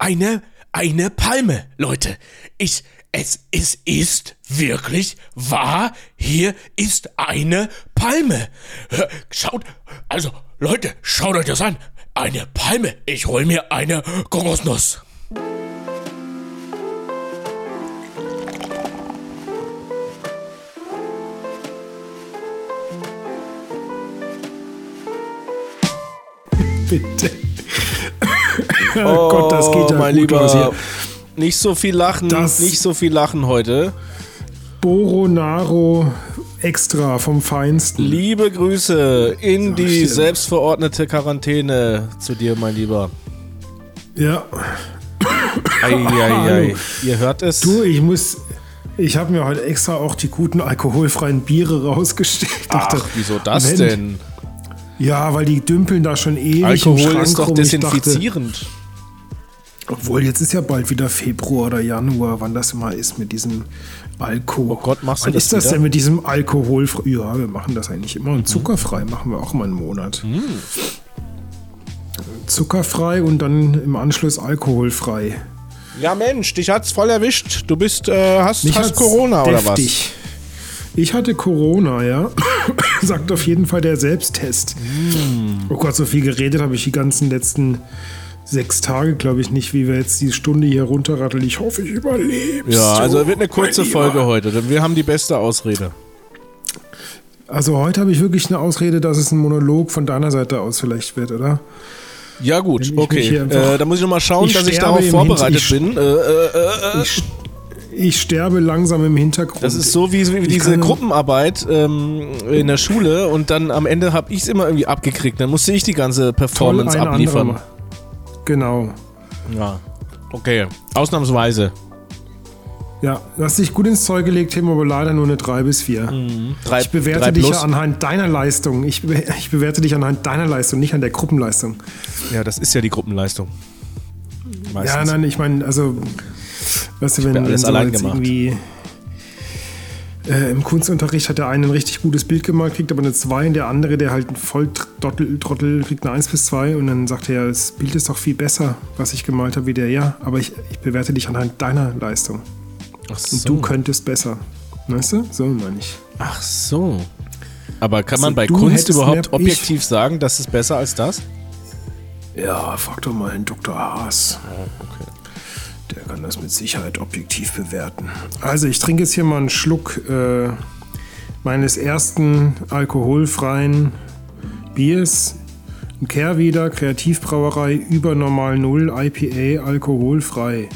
eine, eine Palme, Leute. Ich, es, es ist wirklich wahr. Hier ist eine Palme. Schaut, also, Leute, schaut euch das an. Eine Palme. Ich hol mir eine Kokosnuss. Bitte. oh Gott, das geht ja mein gut Lieber. los hier. Nicht so viel lachen, Das- nicht so viel lachen heute. Boronaro extra vom Feinsten. Liebe Grüße in Sag die dir. selbstverordnete Quarantäne zu dir, mein Lieber. Ja, Eieiei. Ihr hört es. du, ich muss. Ich habe mir heute extra auch die guten alkoholfreien Biere rausgestellt. Dachte, Ach, wieso das Mensch, denn? Ja, weil die dümpeln da schon ewig im Alkohol Schrank ist doch rum. Dachte, desinfizierend. Obwohl, jetzt ist ja bald wieder Februar oder Januar, wann das immer ist mit diesem Alkohol. Oh Gott, machst du Wann das ist das wieder? denn mit diesem Alkoholfrei? Ja, wir machen das eigentlich immer. Und zuckerfrei machen wir auch mal einen Monat. Hm. Zuckerfrei und dann im Anschluss alkoholfrei. Ja, Mensch, dich hat's voll erwischt. Du bist, äh, hast, Mich hast Corona oder was? Ich hatte Corona, ja. Sagt auf jeden Fall der Selbsttest. Hm. Oh Gott, so viel geredet habe ich die ganzen letzten sechs Tage, glaube ich, nicht, wie wir jetzt die Stunde hier runterratteln. Ich hoffe, ich überlebe. Ja, also wird eine kurze Folge heute, denn wir haben die beste Ausrede. Also heute habe ich wirklich eine Ausrede, dass es ein Monolog von deiner Seite aus vielleicht wird, oder? Ja gut, okay. Äh, da muss ich nochmal schauen, Ich dass ich darauf vorbereitet ich- bin. Äh, äh, äh, äh. Ich, ich sterbe langsam im Hintergrund. Das ist so wie, wie diese Gruppenarbeit ähm, in der Schule und dann am Ende habe ich es immer irgendwie abgekriegt. Dann musste ich die ganze Performance abliefern. anderer. Genau. Ja. Okay, ausnahmsweise. Ja, du hast dich gut ins Zeug gelegt, Tim, aber leider nur eine 3 bis 4. Drei, Ich bewerte dich ja anhand deiner Leistung. Ich, be ich bewerte dich anhand deiner Leistung, nicht an der Gruppenleistung. Ja, das ist ja die Gruppenleistung. Meistens. Ja, nein, ich meine, also, weißt du, wenn, wenn so jetzt gemacht. irgendwie äh, im Kunstunterricht hat der eine ein richtig gutes Bild gemalt, kriegt aber eine 2 und der andere, der halt ein Volltrottel Trottel, kriegt eine 1 bis 2 und dann sagt er, das Bild ist doch viel besser, was ich gemalt habe, wie der, ja, aber ich, ich bewerte dich anhand deiner Leistung. Ach Und so. du könntest besser. Weißt du? So meine ich. Ach so. Aber kann Also man bei Kunst überhaupt objektiv sagen, das ist besser als das? Ja, frag doch mal den Dr. Haas. okay. Der kann das mit Sicherheit objektiv bewerten. Also, ich trinke jetzt hier mal einen Schluck äh, meines ersten alkoholfreien Biers. Ein Kehrwieder, Kreativbrauerei, über normal Null, IPA, alkoholfrei.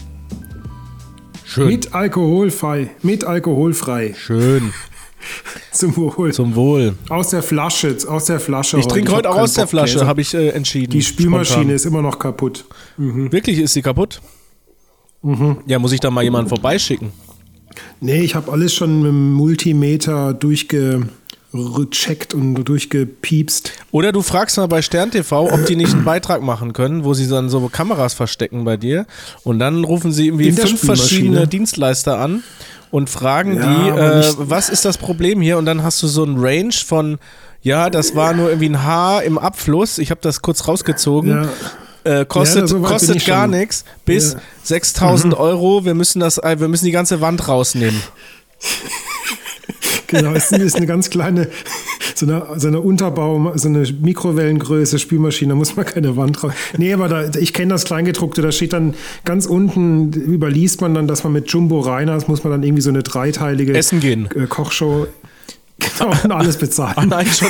Schön. Mit alkoholfrei. Mit alkoholfrei. Schön. Zum Wohl. Zum Wohl. aus der Flasche, aus der Flasche. Ich trinke heute auch aus der Bock mehr. Flasche, habe ich äh, entschieden. Die Spülmaschine Spontan. ist immer noch kaputt. Wirklich, ist sie kaputt? Mhm. Ja, muss ich da mal jemanden vorbeischicken? Nee, ich habe alles schon mit dem Multimeter durchgecheckt und durchgepiepst. Oder du fragst mal bei Stern TV, ob die nicht einen Beitrag machen können, wo sie dann so Kameras verstecken bei dir. Und dann rufen sie irgendwie fünf verschiedene Dienstleister an und fragen Ja, die, äh, was ist das Problem hier? Und dann hast du so ein Range von, ja, das war nur irgendwie ein Haar im Abfluss. Ich habe das kurz rausgezogen. Ja. Äh, kostet Ja, kostet gar nichts. Bis Ja. Mhm. 6000 Euro. Wir müssen das, äh, wir müssen die ganze Wand rausnehmen. Genau, es ist eine ganz kleine, so eine, so eine Unterbau, so eine Mikrowellengröße Spülmaschine, da muss man keine Wand drauf. Nee, aber da, ich kenne das Kleingedruckte, da steht dann ganz unten, überliest man dann, dass man mit Jumbo Reiners muss man dann irgendwie so eine dreiteilige Essen gehen. Kochshow und alles bezahlen. Ah nein, schon,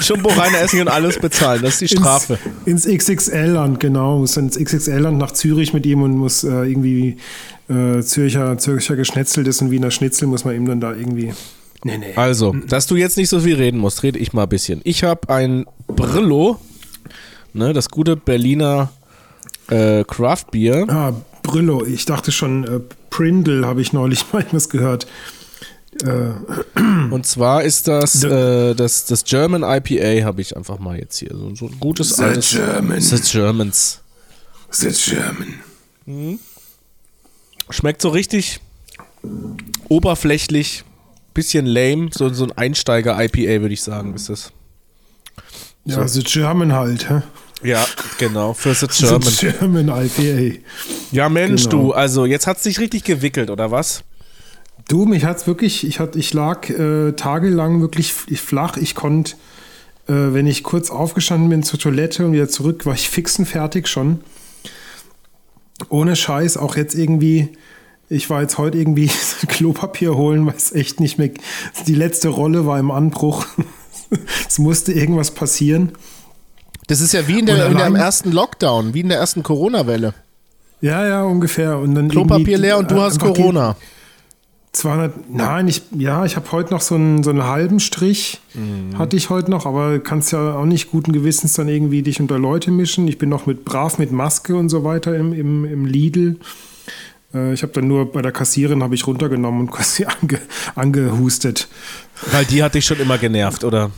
schon reine essen und alles bezahlen. Das ist die Strafe. Ins, ins XXL-Land, genau. Muss dann ins XXL-Land nach Zürich mit ihm und muss äh, irgendwie äh, Zürcher, Zürcher geschnetzeltes und Wiener Schnitzel muss man ihm dann da irgendwie. Nee, nee. Also, dass du jetzt nicht so viel reden musst, rede ich mal ein bisschen. Ich habe ein Brillo, ne, das gute Berliner äh, Craft Beer. Ah, Brillo. Ich dachte schon, äh, Prindle habe ich neulich mal was gehört. Äh, Und zwar ist das äh, das, das German IPA, habe ich einfach mal jetzt hier. So, so ein gutes The altes. German. The Germans. The German. Schmeckt so richtig oberflächlich, bisschen lame, so, so ein Einsteiger-IPA, würde ich sagen, ist das. Ja, The German halt. Hä? Ja, genau, für The The German. German IPA. Ja, Mensch, Genau. du, also jetzt hat es dich richtig gewickelt, oder was? Du, mich hat's wirklich, ich, hat, ich lag äh, tagelang wirklich flach. Ich konnte, äh, wenn ich kurz aufgestanden bin zur Toilette und wieder zurück, war ich fix und fertig schon. Ohne Scheiß, auch jetzt irgendwie, ich war jetzt heute irgendwie Klopapier holen, weil es echt nicht mehr, die letzte Rolle war im Anbruch. es musste irgendwas passieren. Das ist ja wie in, der, in allein- dem ersten Lockdown, wie in der ersten Corona-Welle. Ja, ja, ungefähr. Und dann Klopapier leer und du äh, hast Corona. 200, nein, ich, ja, ich habe heute noch so einen, so einen halben Strich, Mhm. hatte ich heute noch, aber kannst ja auch nicht guten Gewissens dann irgendwie dich unter Leute mischen. Ich bin noch mit brav mit Maske und so weiter im, im, im Lidl. Äh, ich habe dann nur bei der Kassierin habe ich runtergenommen und quasi ange, angehustet. Weil die hat dich schon immer genervt, oder?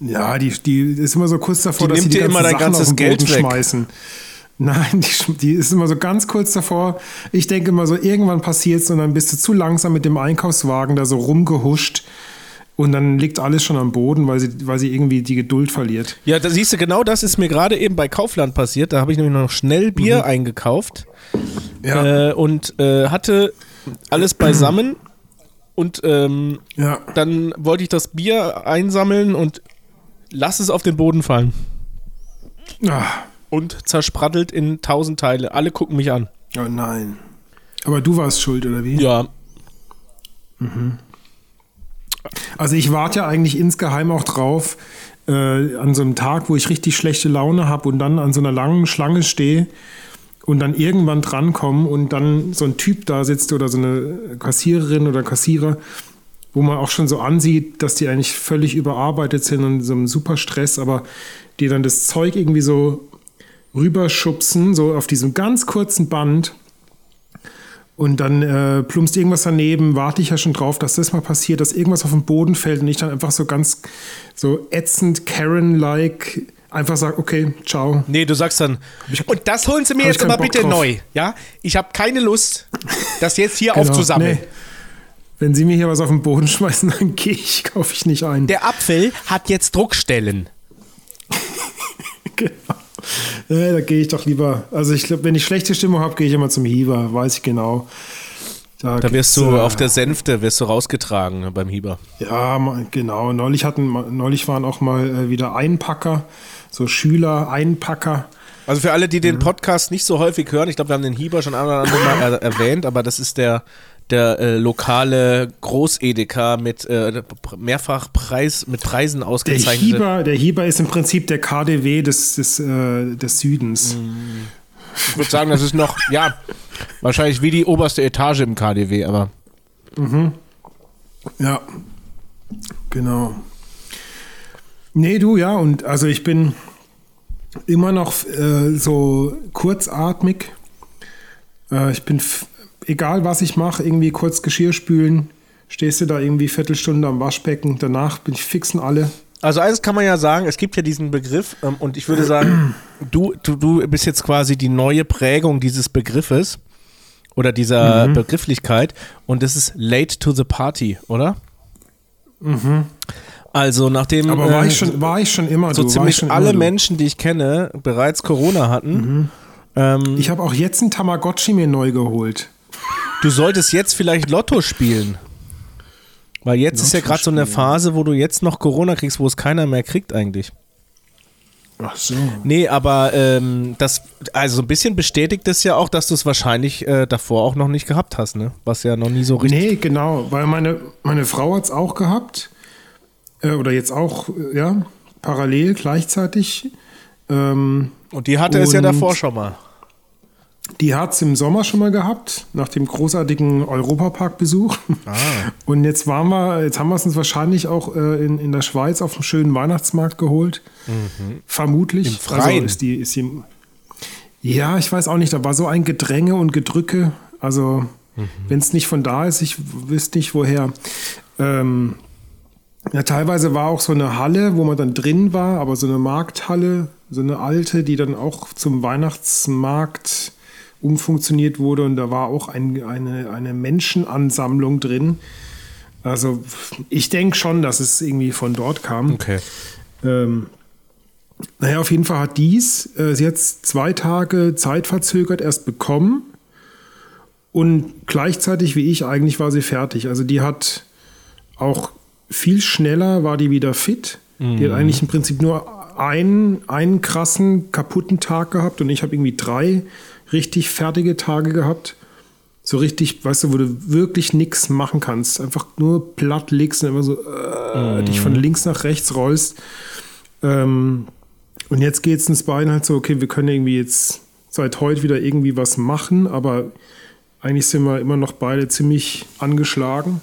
Ja, die, die ist immer so kurz davor, Die dass nimmt sie die dir immer dein Sachen ganzes auf den Boden Geld weg. Nein, die, die ist immer so ganz kurz davor. Ich denke immer so, irgendwann passiert's und dann bist du zu langsam mit dem Einkaufswagen da so rumgehuscht und dann liegt alles schon am Boden, weil sie, weil sie irgendwie die Geduld verliert. Ja, da siehst du, genau das ist mir gerade eben bei Kaufland passiert. Da habe ich nämlich noch schnell Bier eingekauft Ja, äh, und äh, hatte alles beisammen. Und ähm, ja. dann wollte ich das Bier einsammeln und lass es auf den Boden fallen. Ah, Und zersprattelt in tausend Teile. Alle gucken mich an. oh nein. Aber du warst schuld, oder wie? Ja, Also ich warte ja eigentlich insgeheim auch drauf, äh, an so einem Tag, wo ich richtig schlechte Laune habe und dann an so einer langen Schlange stehe und dann irgendwann drankomme und dann so ein Typ da sitzt oder so eine Kassiererin oder Kassierer, wo man auch schon so ansieht, dass die eigentlich völlig überarbeitet sind und in so einem super Stress, aber die dann das Zeug irgendwie so rüberschubsen, so auf diesem ganz kurzen Band. Und dann äh, plumpst irgendwas daneben, warte ich ja schon drauf, dass das mal passiert, dass irgendwas auf den Boden fällt und ich dann einfach so ganz so ätzend Karen-like einfach sage, okay, ciao. nee, du sagst dann, und das holen Sie mir jetzt aber Bock bitte drauf. neu. Ja, ich habe keine Lust, das jetzt hier Genau. aufzusammeln. Nee. Wenn Sie mir hier was auf den Boden schmeißen, dann gehe ich, kaufe ich nicht ein. Der Apfel hat jetzt Druckstellen. Genau. Ja, da gehe ich doch lieber. Also ich glaube, wenn ich schlechte Stimmung habe, gehe ich immer zum Hieber, weiß ich genau. Da wirst gibt's, du äh, auf der Sänfte wirst du rausgetragen beim Hieber. Ja, genau. Neulich hatten, neulich waren auch mal äh, wieder Einpacker, so Schüler, Einpacker. Also für alle, die den Podcast nicht so häufig hören, ich glaube, wir haben den Hieber schon ein oder andere Mal er erwähnt, aber das ist der, der äh, lokale Großedeka mit äh, mehrfach Preis, mit Preisen Der ausgezeichnete. Hieber, der Hieber ist im Prinzip der KDW des, des, äh, des Südens. Ich würde sagen, das ist noch, ja, wahrscheinlich wie die oberste Etage im KDW, aber Ja, genau. Nee, du, ja, und also ich bin immer noch äh, so kurzatmig. Äh, ich bin, egal was ich mache, irgendwie kurz Geschirr spülen, stehst du da irgendwie Viertelstunde am Waschbecken, danach bin ich fixen alle. Also eines kann man ja sagen, es gibt ja diesen Begriff ähm, und ich würde sagen, du, du, du bist jetzt quasi die neue Prägung dieses Begriffes oder dieser Begrifflichkeit und das ist late to the party, oder? Also nachdem Aber war äh, ich schon, war ich schon immer so du, ziemlich alle immer. Menschen, die ich kenne, bereits Corona hatten, ähm, Ich habe auch jetzt einen Tamagotchi mir neu geholt. Du solltest jetzt vielleicht Lotto spielen. Weil jetzt ist ja Lotto gerade so eine. Phase, wo du jetzt noch Corona kriegst, wo es keiner mehr kriegt eigentlich. Ach so. Nee, aber ähm, das, also so ein bisschen bestätigt es ja auch, dass du es wahrscheinlich äh, davor auch noch nicht gehabt hast, ne? Was ja noch nie so richtig. Nee, genau, weil meine, meine Frau hat es auch gehabt. Äh, oder jetzt auch, äh, ja, parallel, gleichzeitig. Ähm, Und die hatte es ja Und- davor schon mal. Die hat es im Sommer schon mal gehabt, nach dem großartigen Europapark-Besuch. Ah. Und jetzt waren wir, jetzt haben wir es uns wahrscheinlich auch äh, in, in der Schweiz auf dem schönen Weihnachtsmarkt geholt. Vermutlich. Mhm. Im Freien. Also ist die, ist die, ja, ich weiß auch nicht, da war so ein Gedränge und Gedrücke. Also, Mhm. wenn es nicht von da ist, ich wüsste nicht woher. Ähm, ja, teilweise war auch so eine Halle, wo man dann drin war, aber so eine Markthalle, so eine alte, die dann auch zum Weihnachtsmarkt umfunktioniert wurde und da war auch ein, eine, eine Menschenansammlung drin. Also ich denke schon, dass es irgendwie von dort kam. Okay. Ähm, Naja, auf jeden Fall hat dies äh, sie jetzt zwei Tage zeitverzögert erst bekommen. Und gleichzeitig wie ich, eigentlich war sie fertig. Also die hat auch viel schneller, war die wieder fit. Die hat eigentlich im Prinzip nur einen, einen krassen, kaputten Tag gehabt und ich habe irgendwie drei richtig fertige Tage gehabt. So richtig, weißt du, wo du wirklich nichts machen kannst. Einfach nur platt legst und immer so äh, dich von links nach rechts rollst. Ähm, und jetzt geht es ins Bein halt so, okay, wir können irgendwie jetzt seit heute wieder irgendwie was machen, aber eigentlich sind wir immer noch beide ziemlich angeschlagen.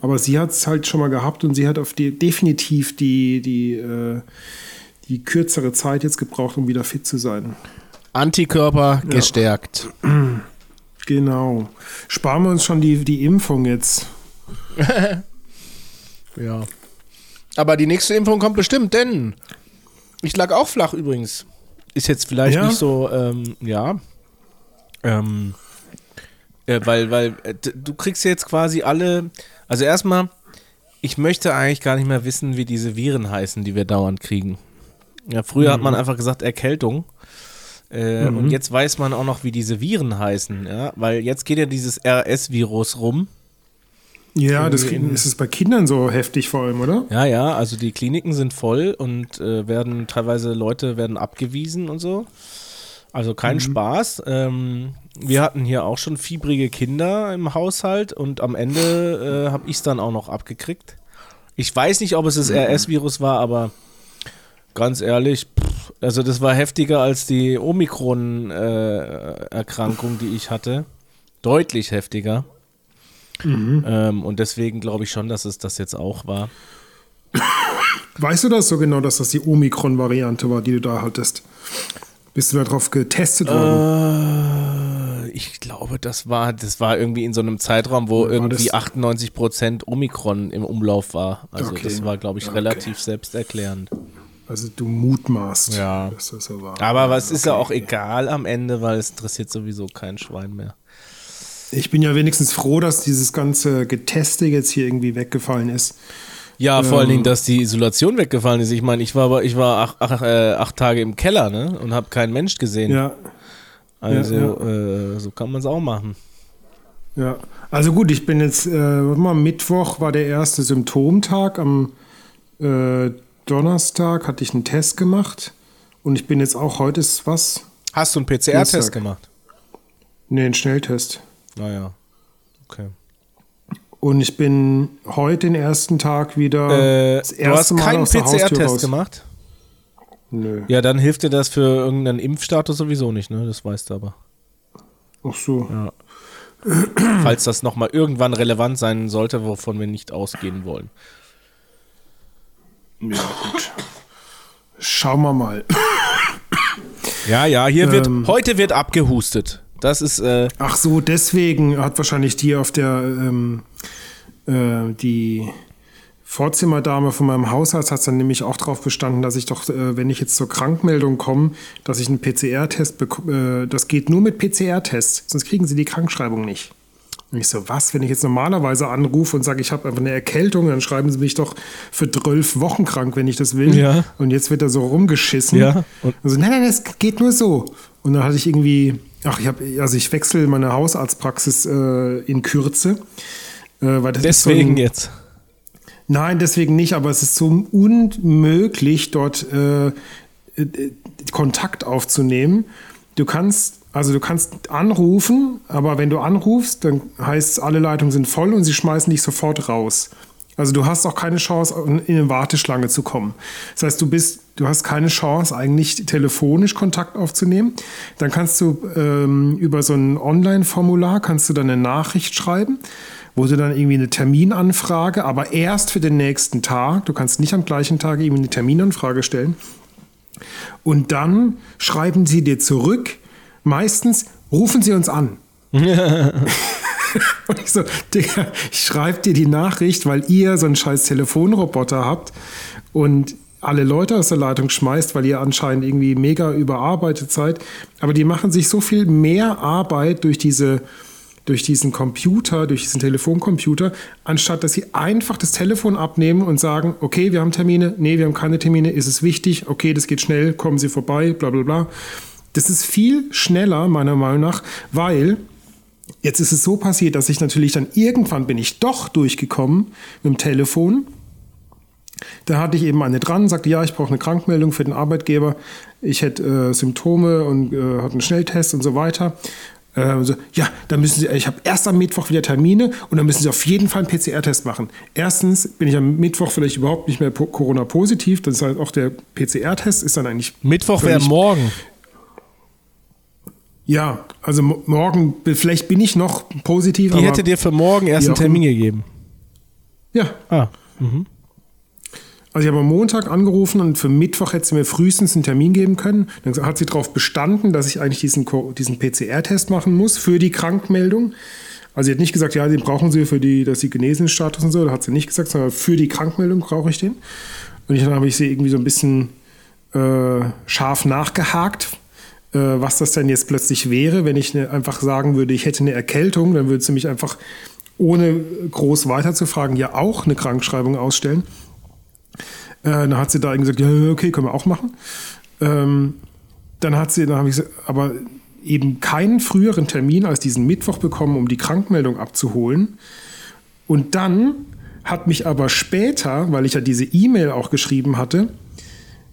Aber sie hat es halt schon mal gehabt und sie hat auf die definitiv die, die, äh, die kürzere Zeit jetzt gebraucht, um wieder fit zu sein. Antikörper gestärkt. Genau. Sparen wir uns schon die, die Impfung jetzt. Ja. Aber die nächste Impfung kommt bestimmt, denn ich lag auch flach übrigens. Ist jetzt vielleicht Ja? nicht so, ähm, ja. Ähm, äh, weil, weil äh, du kriegst jetzt quasi alle, also erstmal, ich möchte eigentlich gar nicht mehr wissen, wie diese Viren heißen, die wir dauernd kriegen. Ja, früher hat man einfach gesagt Erkältung. Äh, Und jetzt weiß man auch noch, wie diese Viren heißen, ja, weil jetzt geht ja dieses RS-Virus rum. Ja, das ist es bei Kindern so heftig vor allem, oder? Ja, ja, also die Kliniken sind voll und äh, werden teilweise Leute werden abgewiesen und so. Also kein Spaß. Ähm, wir hatten hier auch schon fiebrige Kinder im Haushalt und am Ende äh, habe ich es dann auch noch abgekriegt. Ich weiß nicht, ob es das RS-Virus war, aber ganz ehrlich, pff, also das war heftiger als die Omikron-Erkrankung, die ich hatte. Deutlich heftiger. Ähm, und deswegen glaube ich schon, dass es das jetzt auch war. Weißt du das so genau, dass das die Omikron-Variante war, die du da hattest? Bist du darauf getestet worden? Äh, ich glaube, das war, das war irgendwie in so einem Zeitraum, wo irgendwie das- 98% Omikron im Umlauf war. Also Okay. das war, glaube ich, Okay. relativ selbsterklärend. Also du mutmaßt, Ja. dass das so war. Aber was ist ja auch egal am Ende, weil es interessiert sowieso kein Schwein mehr. Ich bin ja wenigstens froh, dass dieses ganze Geteste jetzt hier irgendwie weggefallen ist. Ja, vor allen Ähm. Dingen, dass die Isolation weggefallen ist. Ich meine, ich war, aber- ich war acht, acht, äh, acht Tage im Keller ne? und habe keinen Mensch gesehen. Ja, also ja, Äh, so kann man es auch machen. ja. Also gut, ich bin jetzt, äh, warte mal, Mittwoch war der erste Symptomtag. Am äh, Donnerstag hatte ich einen Test gemacht. Und ich bin jetzt auch, heute ist was? Hast du einen PCR-Test gemacht? Nee, einen Schnelltest. Naja, okay. Und ich bin heute den ersten Tag wieder Äh, das du hast keinen PCR-Test gemacht? Nö. Ja, dann hilft dir das für irgendeinen Impfstatus sowieso nicht, ne? Das weißt du aber. Ach so. Falls das nochmal irgendwann relevant sein sollte, wovon wir nicht ausgehen wollen. Ja, gut. Schauen wir mal. Ja, ja, hier wird, Ähm. heute wird abgehustet. Das ist, äh, Ach so, deswegen hat wahrscheinlich die auf der, ähm, äh, die Vorzimmerdame von meinem Hausarzt hat dann nämlich auch darauf bestanden, dass ich doch, äh, wenn ich jetzt zur Krankmeldung komme, dass ich einen PCR-Test bekomme. Äh, das geht nur mit PCR-Test, sonst kriegen sie die Krankschreibung nicht. Und ich so, was, wenn ich jetzt normalerweise anrufe und sage, ich habe einfach eine Erkältung, dann schreiben sie mich doch für zwölf Wochen krank, wenn ich das will. Ja. Und jetzt wird da so rumgeschissen. Ja. Und- Also, nein, nein, das geht nur so. Und dann hatte ich irgendwie, ach, ich habe, also ich wechsle meine Hausarztpraxis äh, in Kürze. Äh, ist so deswegen ein, jetzt. Nein, deswegen nicht, aber es ist so unmöglich, dort äh, äh, Kontakt aufzunehmen. Du kannst, also du kannst anrufen, aber wenn du anrufst, dann heißt es, alle Leitungen sind voll und sie schmeißen dich sofort raus. Also du hast auch keine Chance, in in eine Warteschlange zu kommen. Das heißt, du bist, du hast keine Chance, eigentlich telefonisch Kontakt aufzunehmen. Dann kannst du ähm, über so ein Online-Formular kannst du dann eine Nachricht schreiben, wo du dann irgendwie eine Terminanfrage, aber erst für den nächsten Tag. Du kannst nicht am gleichen Tag irgendwie eine Terminanfrage stellen. Und dann schreiben sie dir zurück. Meistens rufen sie uns an. Und ich so, Digga, ich schreibe dir die Nachricht, weil ihr so einen scheiß Telefonroboter habt und alle Leute aus der Leitung schmeißt, weil ihr anscheinend irgendwie mega überarbeitet seid. Aber die machen sich so viel mehr Arbeit durch diese durch diesen Computer, durch diesen Telefoncomputer, anstatt dass sie einfach das Telefon abnehmen und sagen, okay, wir haben Termine, nee, wir haben keine Termine, ist es wichtig, okay, das geht schnell, kommen Sie vorbei, bla bla bla. Das ist viel schneller, meiner Meinung nach, weil jetzt ist es so passiert, dass ich natürlich dann irgendwann bin ich doch durchgekommen mit dem Telefon. Da hatte ich eben eine dran, sagte, ja, ich brauche eine Krankmeldung für den Arbeitgeber. Ich hätte äh, Symptome und äh, hatte einen Schnelltest und so weiter. Äh, so, ja, dann müssen Sie, ich habe erst am Mittwoch wieder Termine und dann müssen Sie auf jeden Fall einen PCR-Test machen. Erstens bin ich am Mittwoch vielleicht überhaupt nicht mehr Corona-positiv, das ist halt auch der PCR-Test ist dann eigentlich. Mittwoch wäre morgen. Ja, also morgen, vielleicht bin ich noch positiv. Die hätte dir für morgen erst einen Termin gegeben. Ja. Ah. Mhm. Also ich habe am Montag angerufen und für Mittwoch hätte sie mir frühestens einen Termin geben können. Dann hat sie darauf bestanden, dass ich eigentlich diesen, diesen PCR-Test machen muss für die Krankmeldung. Also sie hat nicht gesagt, ja, den brauchen sie für die, dass sie genesen Status und so. Da hat sie nicht gesagt, sondern für die Krankmeldung brauche ich den. Und dann habe ich sie irgendwie so ein bisschen äh, scharf nachgehakt, was das denn jetzt plötzlich wäre, wenn ich ne, einfach sagen würde, ich hätte eine Erkältung, dann würde sie mich einfach ohne groß weiterzufragen ja auch eine Krankschreibung ausstellen. Äh, dann hat sie da gesagt, ja, okay, können wir auch machen. Ähm, dann hat sie, dann habe ich aber eben keinen früheren Termin als diesen Mittwoch bekommen, um die Krankmeldung abzuholen. Und dann hat mich aber später, weil ich ja diese E-Mail auch geschrieben hatte,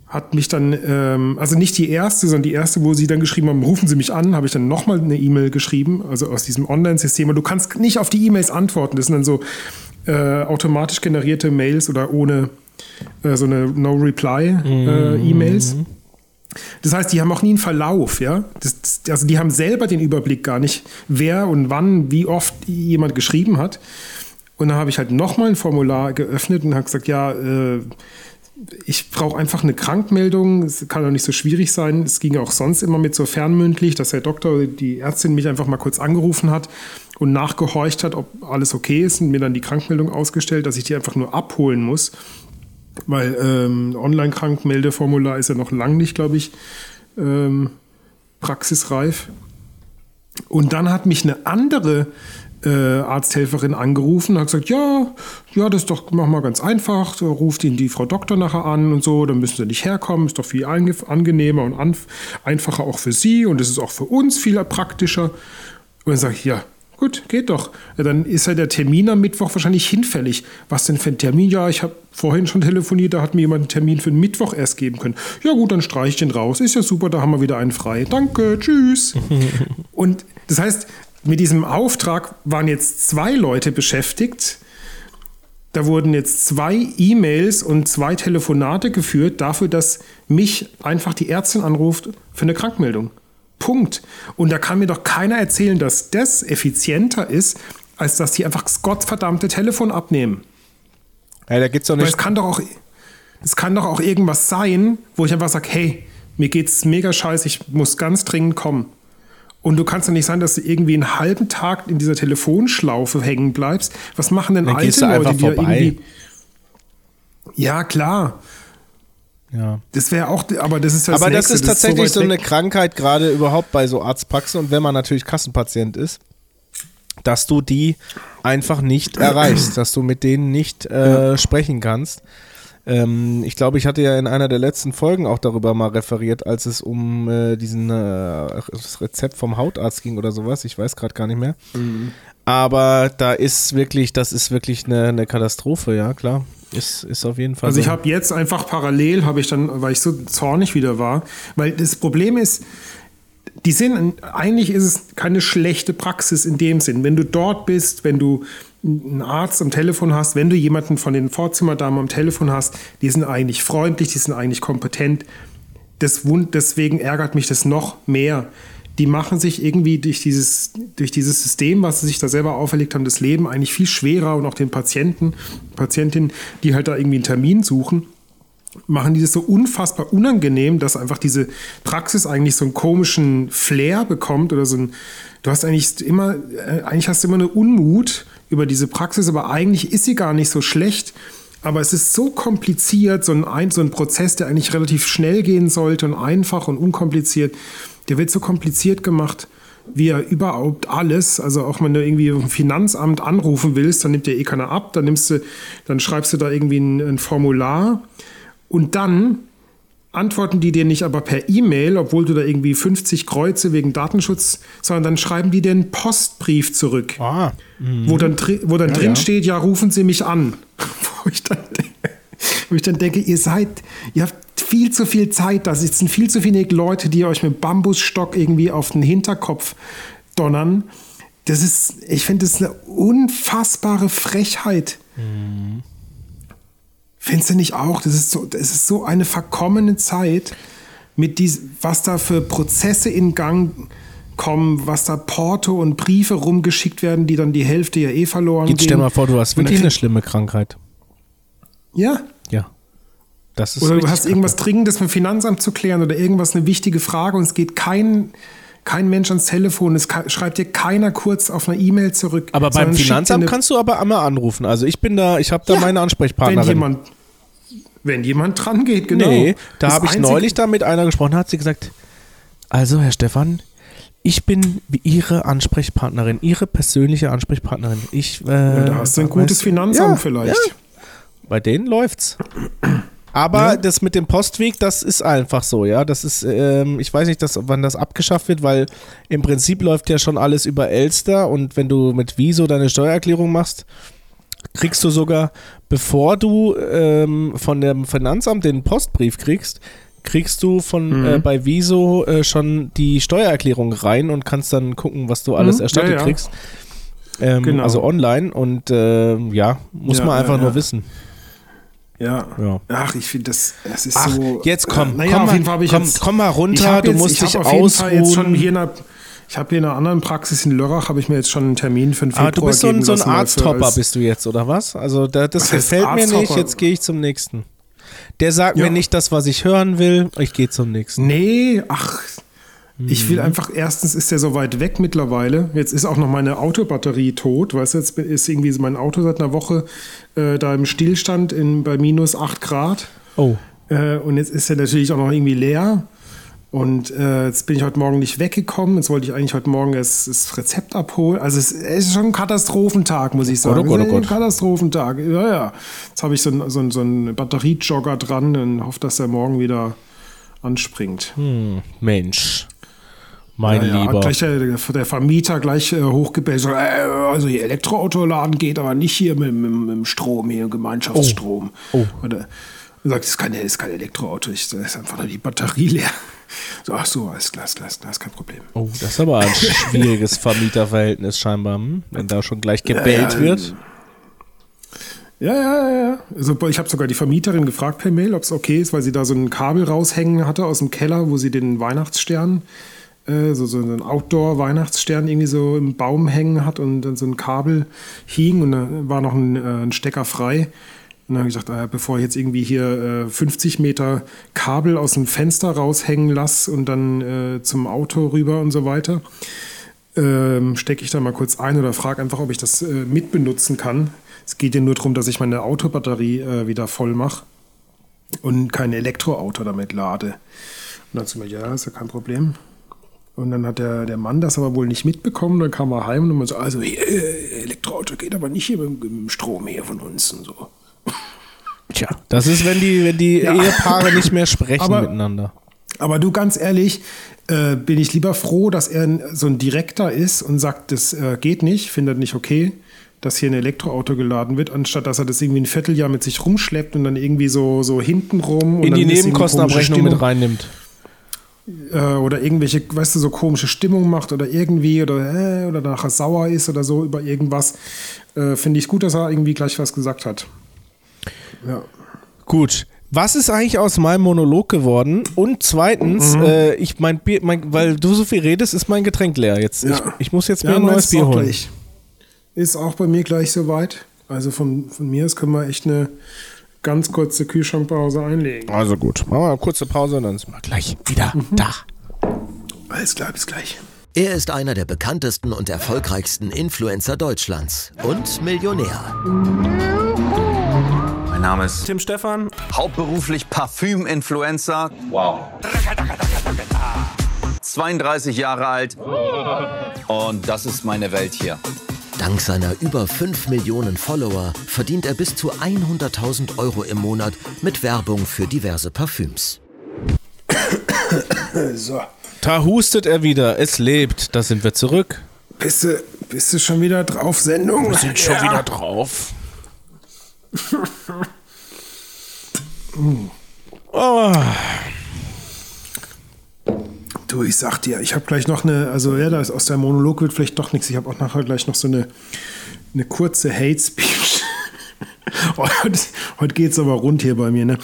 hat mich dann, ähm, also nicht die erste, sondern die erste, wo sie dann geschrieben haben, rufen Sie mich an, habe ich dann nochmal eine E-Mail geschrieben, also aus diesem Online-System. Und du kannst nicht auf die E-Mails antworten. Das sind dann so äh, automatisch generierte Mails oder ohne äh, so eine No-Reply-E-Mails. Äh, mhm. Das heißt, die haben auch nie einen Verlauf, ja. Das, das, also die haben selber den Überblick gar nicht, wer und wann, wie oft jemand geschrieben hat. Und dann habe ich halt nochmal ein Formular geöffnet und habe gesagt, ja, äh, ich brauche einfach eine Krankmeldung. Es kann doch nicht so schwierig sein. Es ging auch sonst immer mit so fernmündlich, dass der Doktor, die Ärztin mich einfach mal kurz angerufen hat und nachgehorcht hat, ob alles okay ist und mir dann die Krankmeldung ausgestellt, dass ich die einfach nur abholen muss. Weil ähm, Online-Krankmeldeformular ist ja noch lang nicht, glaube ich, ähm, praxisreif. Und dann hat mich eine andere äh, Arzthelferin angerufen und hat gesagt, ja, ja, das ist doch mach mal ganz einfach. Da ruft ihn die Frau Doktor nachher an und so, dann müssen sie nicht herkommen, ist doch viel angenehmer und einfacher auch für sie und es ist auch für uns viel praktischer. Und dann sage ich, ja, Gut, geht doch. Ja, dann ist ja der Termin am Mittwoch wahrscheinlich hinfällig. Was denn für ein Termin? Ja, ich habe vorhin schon telefoniert, da hat mir jemand einen Termin für den Mittwoch erst geben können. Ja gut, dann streiche ich den raus. Ist ja super, da haben wir wieder einen frei. Danke, tschüss. Und das heißt, mit diesem Auftrag waren jetzt zwei Leute beschäftigt. Da wurden jetzt zwei E-Mails und zwei Telefonate geführt dafür, dass mich einfach die Ärztin anruft für eine Krankmeldung. Punkt. Und da kann mir doch keiner erzählen, dass das effizienter ist, als dass die einfach das gottverdammte Telefon abnehmen. Ja, da geht's doch nicht. Weil es kann doch auch, es kann doch auch irgendwas sein, wo ich einfach sage, hey, mir geht's mega scheiße, ich muss ganz dringend kommen. Und du kannst doch nicht sein, dass du irgendwie einen halben Tag in dieser Telefonschlaufe hängen bleibst. Was machen denn Dann alte Leute, die da irgendwie. Ja, klar. Ja. Das wäre auch, aber das ist das Aber Nächste, das ist tatsächlich ist so, so eine Krankheit, gerade überhaupt bei so Arztpraxen und wenn man natürlich Kassenpatient ist, dass du die einfach nicht erreichst, dass du mit denen nicht äh, ja. sprechen kannst. Ähm, ich glaube, ich hatte ja in einer der letzten Folgen auch darüber mal referiert, als es um äh, diesen äh, das Rezept vom Hautarzt ging oder sowas. Ich weiß gerade gar nicht mehr. Mhm. Aber da ist wirklich, das ist wirklich eine, eine Katastrophe, ja klar. Ist, ist auf jeden Fall. Also so. ich habe jetzt einfach parallel, habe ich dann, weil ich so zornig wieder war, weil das Problem ist, die sind, eigentlich ist es keine schlechte Praxis in dem Sinn. Wenn du dort bist, wenn du einen Arzt am Telefon hast, wenn du jemanden von den Vorzimmerdamen am Telefon hast, die sind eigentlich freundlich, die sind eigentlich kompetent. Das, deswegen ärgert mich das noch mehr, die machen sich irgendwie durch dieses, durch dieses System, was sie sich da selber auferlegt haben, das Leben eigentlich viel schwerer und auch den Patienten, Patientinnen, die halt da irgendwie einen Termin suchen, machen die das so unfassbar unangenehm, dass einfach diese Praxis eigentlich so einen komischen Flair bekommt oder so ein, du hast eigentlich immer, äh, eigentlich hast du immer eine Unmut über diese Praxis, aber eigentlich ist sie gar nicht so schlecht. Aber es ist so kompliziert, so ein, so ein Prozess, der eigentlich relativ schnell gehen sollte und einfach und unkompliziert der wird so kompliziert gemacht wie er überhaupt alles, also auch wenn du irgendwie ein Finanzamt anrufen willst, dann nimmt dir eh keiner ab, dann nimmst du, dann schreibst du da irgendwie ein, ein Formular und dann antworten die dir nicht aber per E-Mail, obwohl du da irgendwie 50 Kreuze wegen Datenschutz, sondern dann schreiben die dir einen Postbrief zurück, Ah. wo dann, wo dann drin ja. steht, ja, rufen Sie mich an. wo, ich dann, denke- wo ich dann denke, ihr seid, ihr habt viel zu viel Zeit, da sitzen viel zu viele Leute, die euch mit Bambusstock irgendwie auf den Hinterkopf donnern. Das ist, ich finde das eine unfassbare Frechheit. Findest du nicht auch? Das ist so, das ist so eine verkommene Zeit, mit dies, was da für Prozesse in Gang kommen, was da Porto und Briefe rumgeschickt werden, die dann die Hälfte ja eh verloren Jetzt gehen. stell mal vor, du hast wirklich eine schlimme Krankheit. Ja. Ja. Das ist Oder du hast irgendwas Dringendes mit dem Finanzamt zu klären oder irgendwas, eine wichtige Frage und es geht kein, kein Mensch ans Telefon. Es schreibt dir keiner kurz auf eine E-Mail zurück. Aber beim Finanzamt kannst du aber einmal anrufen. Also ich bin da, ich habe da Ja, meine Ansprechpartnerin. Wenn jemand, wenn jemand dran geht, genau. Nee, da habe ich neulich da mit einer gesprochen, hat sie gesagt, also Herr Stefan, ich bin wie Ihre Ansprechpartnerin, Ihre persönliche Ansprechpartnerin. Ich, äh, Ja, da hast du ein gutes weiß- Finanzamt Ja, vielleicht. Bei denen läuft's. Aber das mit dem Postweg, das ist einfach so, ja. Das ist, ähm, ich weiß nicht, dass, wann das abgeschafft wird, weil im Prinzip läuft ja schon alles über Elster und wenn du mit Wieso deine Steuererklärung machst, kriegst du sogar, bevor du ähm, von dem Finanzamt den Postbrief kriegst, kriegst du von Mhm. äh, bei Wieso äh, schon die Steuererklärung rein und kannst dann gucken, was du alles Mhm, erstattet ja, ja. kriegst. Ähm, Genau. Also online und ähm, ja, muss Ja, man einfach nur wissen. Ja. Ja. Ach, ich finde das, das ist Ach, so. jetzt komm, Äh, naja, komm, mal, komm, jetzt, komm mal runter, du jetzt, musst dich auf jeden Fall jetzt schon ausruhen. hier in einer, ich habe hier in einer anderen Praxis in Lörrach, habe ich mir jetzt schon einen Termin für den Februar Aber du bist so ein, so ein Arzthopper, bist du jetzt, oder was? Also da, das gefällt mir nicht, jetzt gehe ich zum nächsten. Der sagt Ja. mir nicht das, was ich hören will, ich gehe zum nächsten. Nee, ach. Ich Mhm. will einfach, erstens ist der so weit weg mittlerweile. Jetzt ist auch noch meine Autobatterie tot. Weißt du, jetzt ist irgendwie mein Auto seit einer Woche äh, da im Stillstand in, bei minus 8 Grad. Oh. Äh, und jetzt ist er natürlich auch noch irgendwie leer. Und äh, jetzt bin ich heute Morgen nicht weggekommen. Jetzt wollte ich eigentlich heute Morgen das, das Rezept abholen. Also es, es ist schon ein Katastrophentag, muss ich Gott, sagen. oh Gott, Es ist oh ein Gott. Katastrophentag. Ja, ja. Jetzt habe ich so einen so so einen Batteriejogger dran und hoffe, dass er morgen wieder anspringt. Hm, Mensch. Mein Ja, Lieber. gleich der, der Vermieter gleich äh, hochgebellt. So, äh, also hier Elektroautoladen geht, aber nicht hier mit, mit, mit dem Strom, hier Gemeinschaftsstrom. Oh. Oder er sagt, das ist kein, ist kein Elektroauto, da ist einfach nur die Batterie leer. So, ach so, alles klar, alles klar, alles klar, ist kein Problem. Oh, das ist aber ein schwieriges Vermieterverhältnis scheinbar, hm? wenn da schon gleich gebellt ja, wird. Ja, ja, ja, ja. Also ich habe sogar die Vermieterin gefragt per Mail, ob es okay ist, weil sie da so ein Kabel raushängen hatte aus dem Keller, wo sie den Weihnachtsstern, äh, so, so einen Outdoor-Weihnachtsstern irgendwie so im Baum hängen hat und dann so ein Kabel hing und da war noch ein, äh, ein Stecker frei. Und dann habe ich gesagt, ah, bevor ich jetzt irgendwie hier äh, 50 Meter Kabel aus dem Fenster raushängen lasse und dann äh, zum Auto rüber und so weiter, ähm, stecke ich da mal kurz ein oder frage einfach, ob ich das äh, mitbenutzen kann. Es geht ja nur darum, dass ich meine Autobatterie äh, wieder voll mache und kein Elektroauto damit lade. Und dann sie mir, ja, ist ja kein Problem. Und dann hat der, der Mann das aber wohl nicht mitbekommen. Dann kam er heim und so, also hier, äh, Elektroauto geht aber nicht hier mit, mit dem Strom hier von uns und so. Tja, das ist, wenn die, wenn die Ja. Ehepaare nicht mehr sprechen Aber- miteinander. Aber du, ganz ehrlich, äh, bin ich lieber froh, dass er so ein Direktor ist und sagt, das äh, geht nicht, findet nicht okay, dass hier ein Elektroauto geladen wird, anstatt dass er das irgendwie ein Vierteljahr mit sich rumschleppt und dann irgendwie so, so hintenrum und In dann die Nebenkostenabrechnung mit reinnimmt. Äh, oder irgendwelche, weißt du, so komische Stimmung macht oder irgendwie oder, äh, oder nachher sauer ist oder so über irgendwas. Äh, Finde ich gut, dass er irgendwie gleich was gesagt hat. Ja. Gut. Was ist eigentlich aus meinem Monolog geworden? Und zweitens, Mhm. äh, ich mein Bier, mein, weil du so viel redest, ist mein Getränk leer. Jetzt, Ja. ich, ich muss jetzt mir Ja, ein neues Bier holen. Gleich. Ist auch bei mir gleich soweit. Also von, von mir aus können wir echt eine ganz kurze Kühlschrankpause einlegen. Also gut, machen wir eine kurze Pause und dann sind wir gleich wieder Mhm. da. Alles klar, bis gleich. Er ist einer der bekanntesten und erfolgreichsten Influencer Deutschlands und Millionär. Mein Name ist Tim Stefan, hauptberuflich Parfüm-Influencer. wow. 32 Jahre alt. Und das ist meine Welt hier. Dank seiner über 5 Millionen Follower verdient er bis zu 100.000 Euro im Monat mit Werbung für diverse Parfüms. So. Da hustet er wieder. Es lebt. Da sind wir zurück. Bist du, bist du schon wieder drauf, Sendung? Wir sind schon wieder drauf. oh. Du, ich sag dir, ich habe gleich noch eine, also ja, da ist aus der Monolog wird vielleicht doch nichts. Ich habe auch nachher gleich noch so eine, eine kurze Hate Speech. heute heute geht es aber rund hier bei mir. Ne?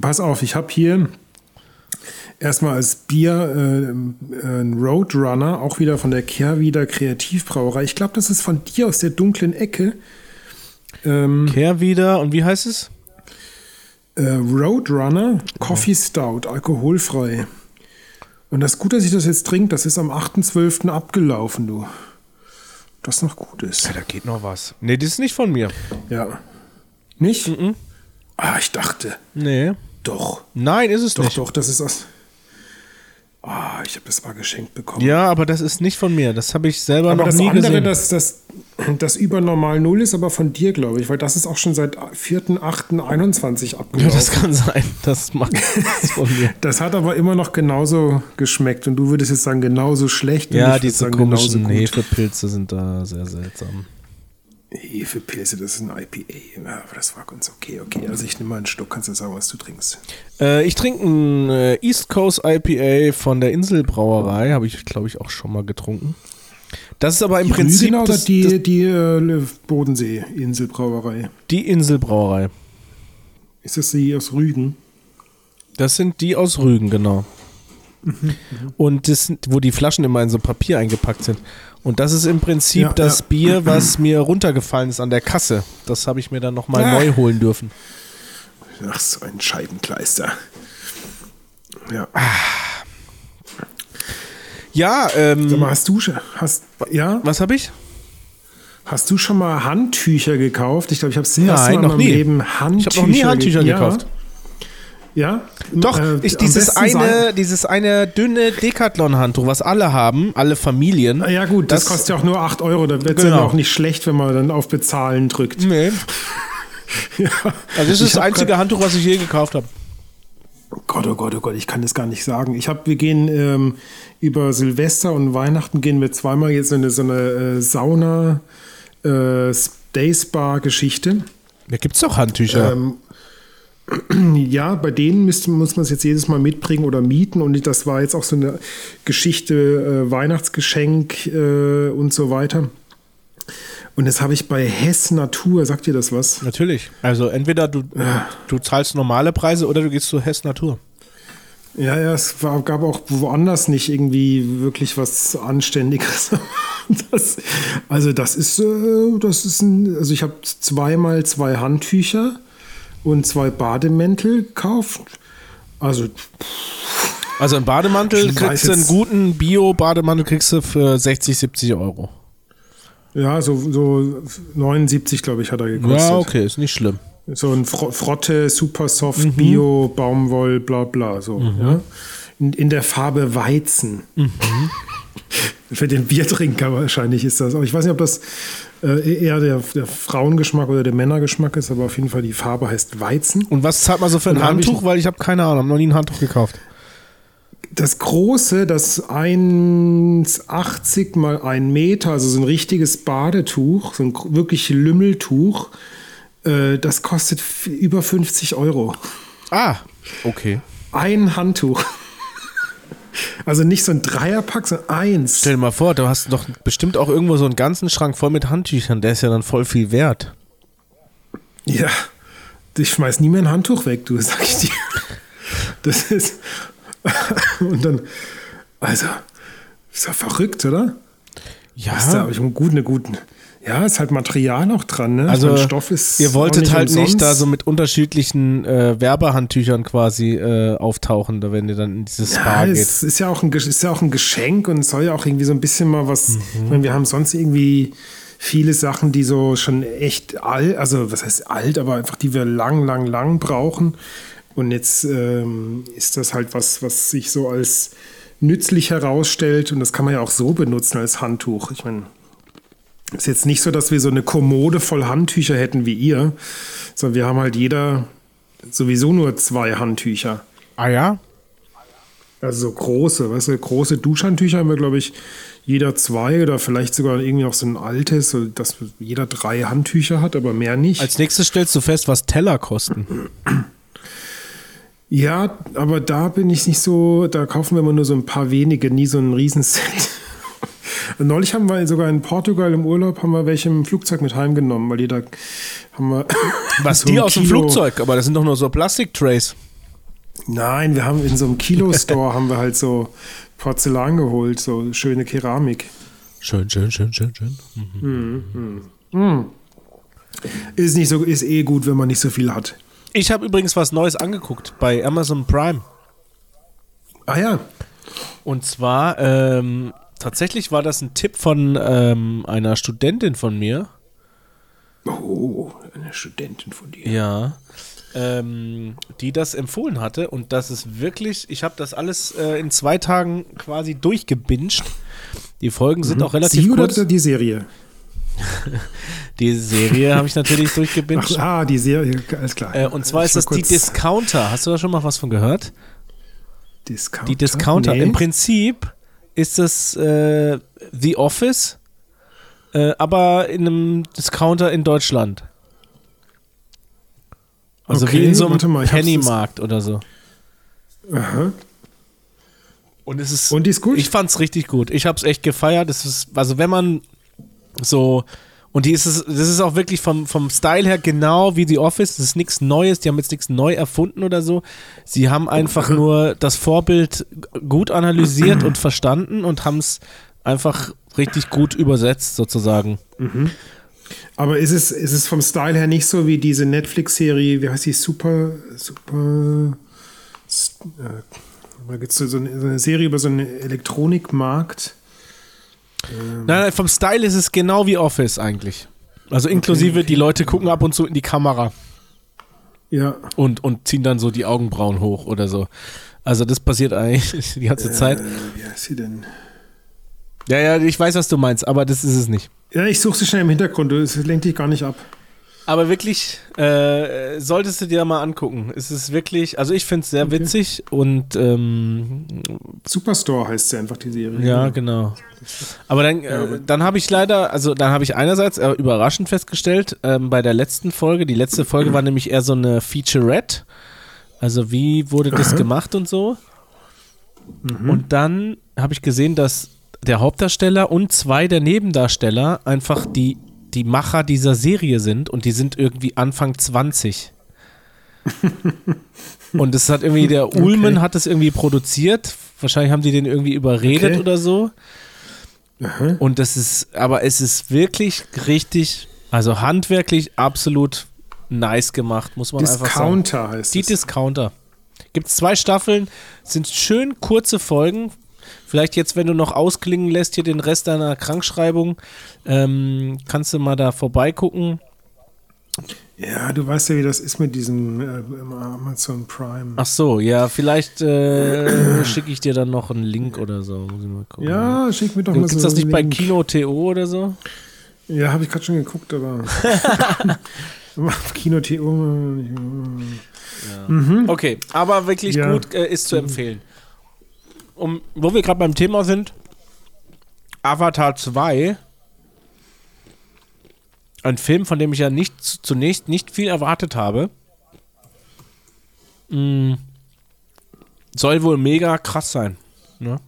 Pass auf, ich habe hier erstmal als Bier äh, ein Roadrunner, auch wieder von der Kehrwieder Kreativbrauerei. Ich glaube, das ist von dir aus der dunklen Ecke. Ähm, Kehr wieder. Und wie heißt es? äh, Roadrunner Coffee Stout, alkoholfrei. Und das ist gut, dass ich das jetzt trinke. Das ist am 8.12. abgelaufen, du. Das noch gut ist. Ja, da geht noch was. Nee, das ist nicht von mir. Ja. Nicht? Ah, ich dachte. Nee. Doch. Nein, ist es Doch, nicht. doch, das ist aus. Ah, ich habe das mal geschenkt bekommen. Ja, aber das ist nicht von mir. Das habe ich selber aber noch das nie andere, gesehen. das, das, das über normal Null ist aber von dir, glaube ich, weil das ist auch schon seit 4.8.21 ja, abgelaufen. das kann sein. Das macht das von mir. Das hat aber immer noch genauso geschmeckt und du würdest jetzt sagen, genauso schlecht. Ja, diese komischen. Hefepilze sind da sehr seltsam. Hefepilze, das ist ein IPA. Ja, aber das war ganz okay. Okay, also ich nehme mal einen Schluck, kannst du sagen, was du trinkst. Äh, ich trinke ein äh, East Coast IPA von der Inselbrauerei. Habe ich, glaube ich, auch schon mal getrunken. Das ist aber im Die Prinzip Rügenau oder das, die, das, die äh, Bodensee-Inselbrauerei? die Inselbrauerei. Ist das die aus Rügen? Das sind die aus Rügen, genau. Mhm, Und das, sind- wo die Flaschen immer in so Papier eingepackt sind. Und das ist im Prinzip Ja, das ja. Bier, was mir runtergefallen ist an der Kasse. Das habe ich mir dann nochmal Ah. neu holen dürfen. Ach, so ein Scheibenkleister. Ja. Ja, ähm, Sag mal, hast du schon, hast, ja, was habe ich? hast du schon mal Handtücher gekauft? Ich glaube, ich habe das erste Nein, noch nie. Leben Ich Handtücher habe noch nie Handtücher ge- gekauft. Ja. Ja? Doch, Äh, am dieses, eine, sein- dieses eine dünne Decathlon-Handtuch, was alle haben, alle Familien. Ah, Ja gut, das, kostet ja auch nur 8 Euro. Da wird es Genau. ja auch nicht schlecht, wenn man dann auf Bezahlen drückt. Nee. Ja. Also das ist Ich das einzige Handtuch, was ich je gekauft habe. Gott, oh Gott, oh Gott, ich kann das gar nicht sagen. Ich habe, wir gehen ähm, über Silvester und Weihnachten gehen wir zweimal jetzt in eine, so eine äh, Sauna äh, Day Spa Geschichte. Da gibt es doch Handtücher. Ähm, ja, bei denen müsste, muss man es jetzt jedes Mal mitbringen oder mieten und das war jetzt auch so eine Geschichte, äh, Weihnachtsgeschenk äh, und so weiter. Und das habe ich bei Hess Natur, sagt ihr das was? Natürlich. Also entweder du, du zahlst normale Preise oder du gehst zu Hess Natur. Ja, ja, es war, gab auch woanders nicht irgendwie wirklich was Anständiges. Das, also das ist, äh, das ist ein, also ich habe zweimal zwei Handtücher und zwei Bademäntel gekauft. Also Also einen Bademantel kriegst du einen guten Bio-Bademantel kriegst du für 60, 70 Euro. ja, so, so 79, glaube ich, hat er gekostet. Ja, okay, ist nicht schlimm. So ein Fro Frotte, super soft, Bio, Baumwoll, bla bla. So, ja? in, in der Farbe Weizen. Für den Biertrinker wahrscheinlich ist das. Aber ich weiß nicht, ob das äh, eher der, der Frauengeschmack oder der Männergeschmack ist, aber auf jeden Fall die Farbe heißt Weizen. Und was zahlt man so für ein hab ich- Handtuch? Weil ich habe keine Ahnung, habe noch nie ein Handtuch gekauft. Das große, das 1,80 mal 1 Meter, also so ein richtiges Badetuch, so ein wirklich Lümmeltuch, äh, das kostet über 50 Euro. Ah, okay. Ein Handtuch. Also nicht so ein Dreierpack, sondern eins. Stell dir mal vor, du hast doch bestimmt auch irgendwo so einen ganzen Schrank voll mit Handtüchern. Der ist ja dann voll viel wert. Ja, ich schmeiß nie mehr ein Handtuch weg, du, sag ich dir. Das ist. Und dann. Also, ist ja verrückt, oder? Ja. Ist da, ich einen guten, eine guten. Ja, ist halt Material auch dran, ne? Also, mein, Stoff ist. ihr wolltet halt nicht umsonst. da so mit unterschiedlichen äh, Werbehandtüchern quasi äh, auftauchen, da wenn ihr dann in dieses Spa Ja, geht. es ist ja, auch ein, ist ja auch ein Geschenk und soll ja auch irgendwie so ein bisschen mal was. Mhm. Ich meine, wir haben sonst irgendwie viele Sachen, die so schon echt alt, also was heißt alt, aber einfach die wir lang, lang, lang brauchen. Und jetzt ähm, ist das halt was, was sich so als nützlich herausstellt. Und das kann man ja auch so benutzen als Handtuch. Ich meine, ist jetzt nicht so, dass wir so eine Kommode voll Handtücher hätten wie ihr, sondern wir haben halt jeder sowieso nur zwei Handtücher. Ah ja? Also so große, weißt du, große Duschhandtücher haben wir, glaube ich, jeder zwei oder vielleicht sogar irgendwie auch so ein altes, so dass jeder drei Handtücher hat, aber mehr nicht. Als nächstes stellst du fest, was Teller kosten. ja, aber da bin ich nicht so, da kaufen wir immer nur so ein paar wenige, nie so ein Riesenset. Neulich haben wir sogar in Portugal im Urlaub haben wir welche im Flugzeug mit heimgenommen, weil die da haben wir. Was, so die aus dem Kilo- Flugzeug? Aber das sind doch nur so Plastiktrays. Nein, wir haben in so einem Kilo-Store haben wir halt so Porzellan geholt, so schöne Keramik. Schön, schön, schön, schön, schön. Ist nicht so, ist eh gut, wenn man nicht so viel hat. Ich habe übrigens was Neues angeguckt bei Amazon Prime. Ah ja. Und zwar, ähm, tatsächlich war das ein Tipp von ähm, einer Studentin von mir. Oh, eine Studentin von dir. Ja. Ähm, die das empfohlen hatte. Und das ist wirklich, ich habe das alles äh, in zwei Tagen quasi durchgebinged. Die Folgen sind auch relativ Sie oder kurz. die Serie? Die Serie habe ich natürlich Ach, durchgebinged. ah, die Serie, alles klar. Äh, und zwar Ich ist das die Discounter. Hast du da schon mal was von gehört? Discounter. Die Discounter. Nee. Im Prinzip ist das äh, The Office, äh, aber in einem Discounter in Deutschland. Also Okay, wie in so einem mal, Pennymarkt oder so. Aha. Und es ist. Und die ist gut? Ich fand's richtig gut. Ich hab's echt gefeiert. Das ist, also wenn man so. Und die ist es, das ist auch wirklich vom, vom Style her genau wie The Office. Das ist nichts Neues. Die haben jetzt nichts neu erfunden oder so. Sie haben einfach nur das Vorbild gut analysiert und verstanden und haben es einfach richtig gut übersetzt, sozusagen. Aber ist es, ist es vom Style her nicht so wie diese Netflix-Serie, wie heißt die? Super, super. Äh, da gibt es so, eine, so eine Serie über so einen Elektronikmarkt. Nein, nein, vom Style ist es genau wie Office eigentlich. Also inklusive, die Leute gucken ab und zu in die Kamera. Ja. und, und ziehen dann so die Augenbrauen hoch oder so. Also das passiert eigentlich die ganze Zeit. Äh, wie heißt sie denn? Ja, ja, ich weiß, was du meinst, aber das ist es nicht. Ja, ich suche sie schnell im Hintergrund, es lenkt dich gar nicht ab. Aber wirklich, äh, solltest du dir mal angucken. Es ist wirklich, also ich finde es sehr witzig und ähm, Superstore heißt sie einfach, die Serie. ja, genau. Aber dann, äh, dann habe ich leider, also dann habe ich einerseits äh, überraschend festgestellt, ähm, bei der letzten Folge, die letzte Folge war nämlich eher so eine Featurette. Also wie wurde das gemacht und so. Und dann habe ich gesehen, dass der Hauptdarsteller und zwei der Nebendarsteller einfach die, die Macher dieser Serie sind und die sind irgendwie Anfang 20. und es hat irgendwie, der Ullman hat es irgendwie produziert. Wahrscheinlich haben die den irgendwie überredet Okay. oder so. Und das ist, aber es ist wirklich richtig, also handwerklich absolut nice gemacht, muss man einfach sagen. Discounter heißt Die es. Discounter. Gibt es zwei Staffeln, sind schön kurze Folgen. Vielleicht jetzt, wenn du noch ausklingen lässt, hier den Rest deiner Krankschreibung, ähm, kannst du mal da vorbeigucken. Ja, du weißt ja, wie das ist mit diesem äh, Amazon Prime. Ach so, ja, vielleicht äh, schicke ich dir dann noch einen Link oder so. Ja, schick mir doch mal Gibt es so das nicht bei Link. Kino TO oder so? Ja, habe ich gerade schon geguckt, aber. Kino TO. Okay, aber wirklich Ja. gut äh, ist zu empfehlen. Um, wo wir gerade beim Thema sind, Avatar 2, ein Film, von dem ich ja nicht zunächst nicht viel erwartet habe, mm, soll wohl mega krass sein. Ne?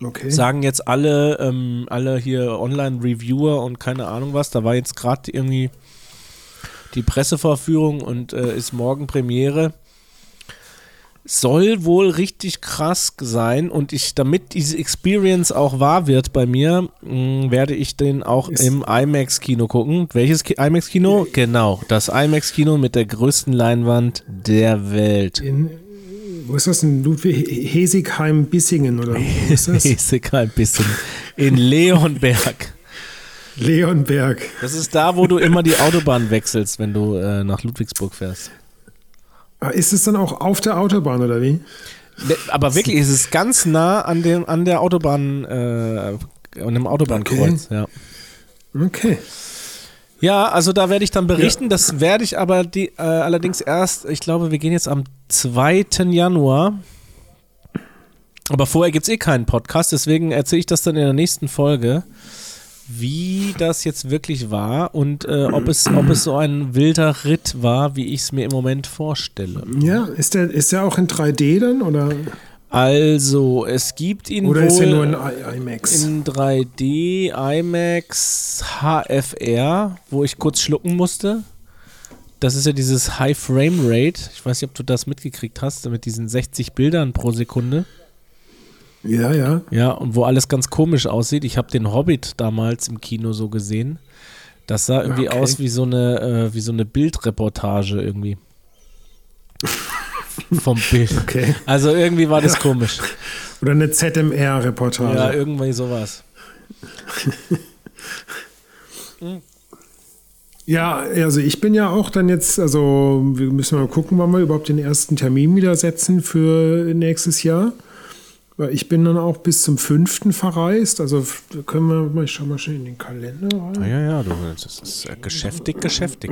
Okay. Sagen jetzt alle, ähm, alle hier Online-Reviewer und keine Ahnung was. Da war jetzt gerade irgendwie die Pressevorführung und äh, ist morgen Premiere. Soll wohl richtig krass sein und ich, damit diese Experience auch wahr wird bei mir, mh, werde ich den auch Ist- im IMAX-Kino gucken. Welches Ki IMAX-Kino? Genau, das IMAX-Kino mit der größten Leinwand der Welt. In, wo ist das? In Ludwig Hesigheim-Bissingen oder wo ist das? Ist ein bisschen. In Leonberg. Leonberg. Das ist da, wo du immer die Autobahn wechselst, wenn du äh, nach Ludwigsburg fährst. Ist es dann auch auf der Autobahn oder wie? Ne, Aber wirklich, es ist ganz nah an, dem, an der Autobahn, äh, an dem Autobahnkreuz, ja. Okay. Ja, also da werde ich dann berichten. Das werde ich aber die, äh, allerdings erst, ich glaube, wir gehen jetzt am 2. Januar. Aber vorher gibt es eh keinen Podcast, deswegen erzähle ich das dann in der nächsten Folge, wie das jetzt wirklich war und äh, ob, es, ob es so ein wilder Ritt war, wie ich es mir im Moment vorstelle. Ja, ist der, ist der auch in 3D dann oder, Also, es gibt ihn oder ist er nur in I IMAX? in 3D, IMAX, HFR, wo ich kurz schlucken musste. Das ist ja dieses High Frame Rate. Ich weiß nicht, ob du das mitgekriegt hast, mit diesen 60 Bildern pro Sekunde. Ja, ja. Ja, und wo alles ganz komisch aussieht. Ich habe den Hobbit damals im Kino so gesehen. Das sah irgendwie Okay. aus wie so eine, äh, wie so eine Bildreportage irgendwie. Vom Bild. Okay. Also irgendwie war das komisch. Oder eine ZMR-Reportage. Ja, irgendwie sowas. Ja, also ich bin ja auch dann jetzt, also wir müssen mal gucken, wann wir überhaupt den ersten Termin wieder setzen für nächstes Jahr. Ich bin dann auch bis zum 5. verreist. Also können wir mal, ich schau mal schnell in den Kalender rein. Ja, ja, du, das ist äh, geschäftig, geschäftig.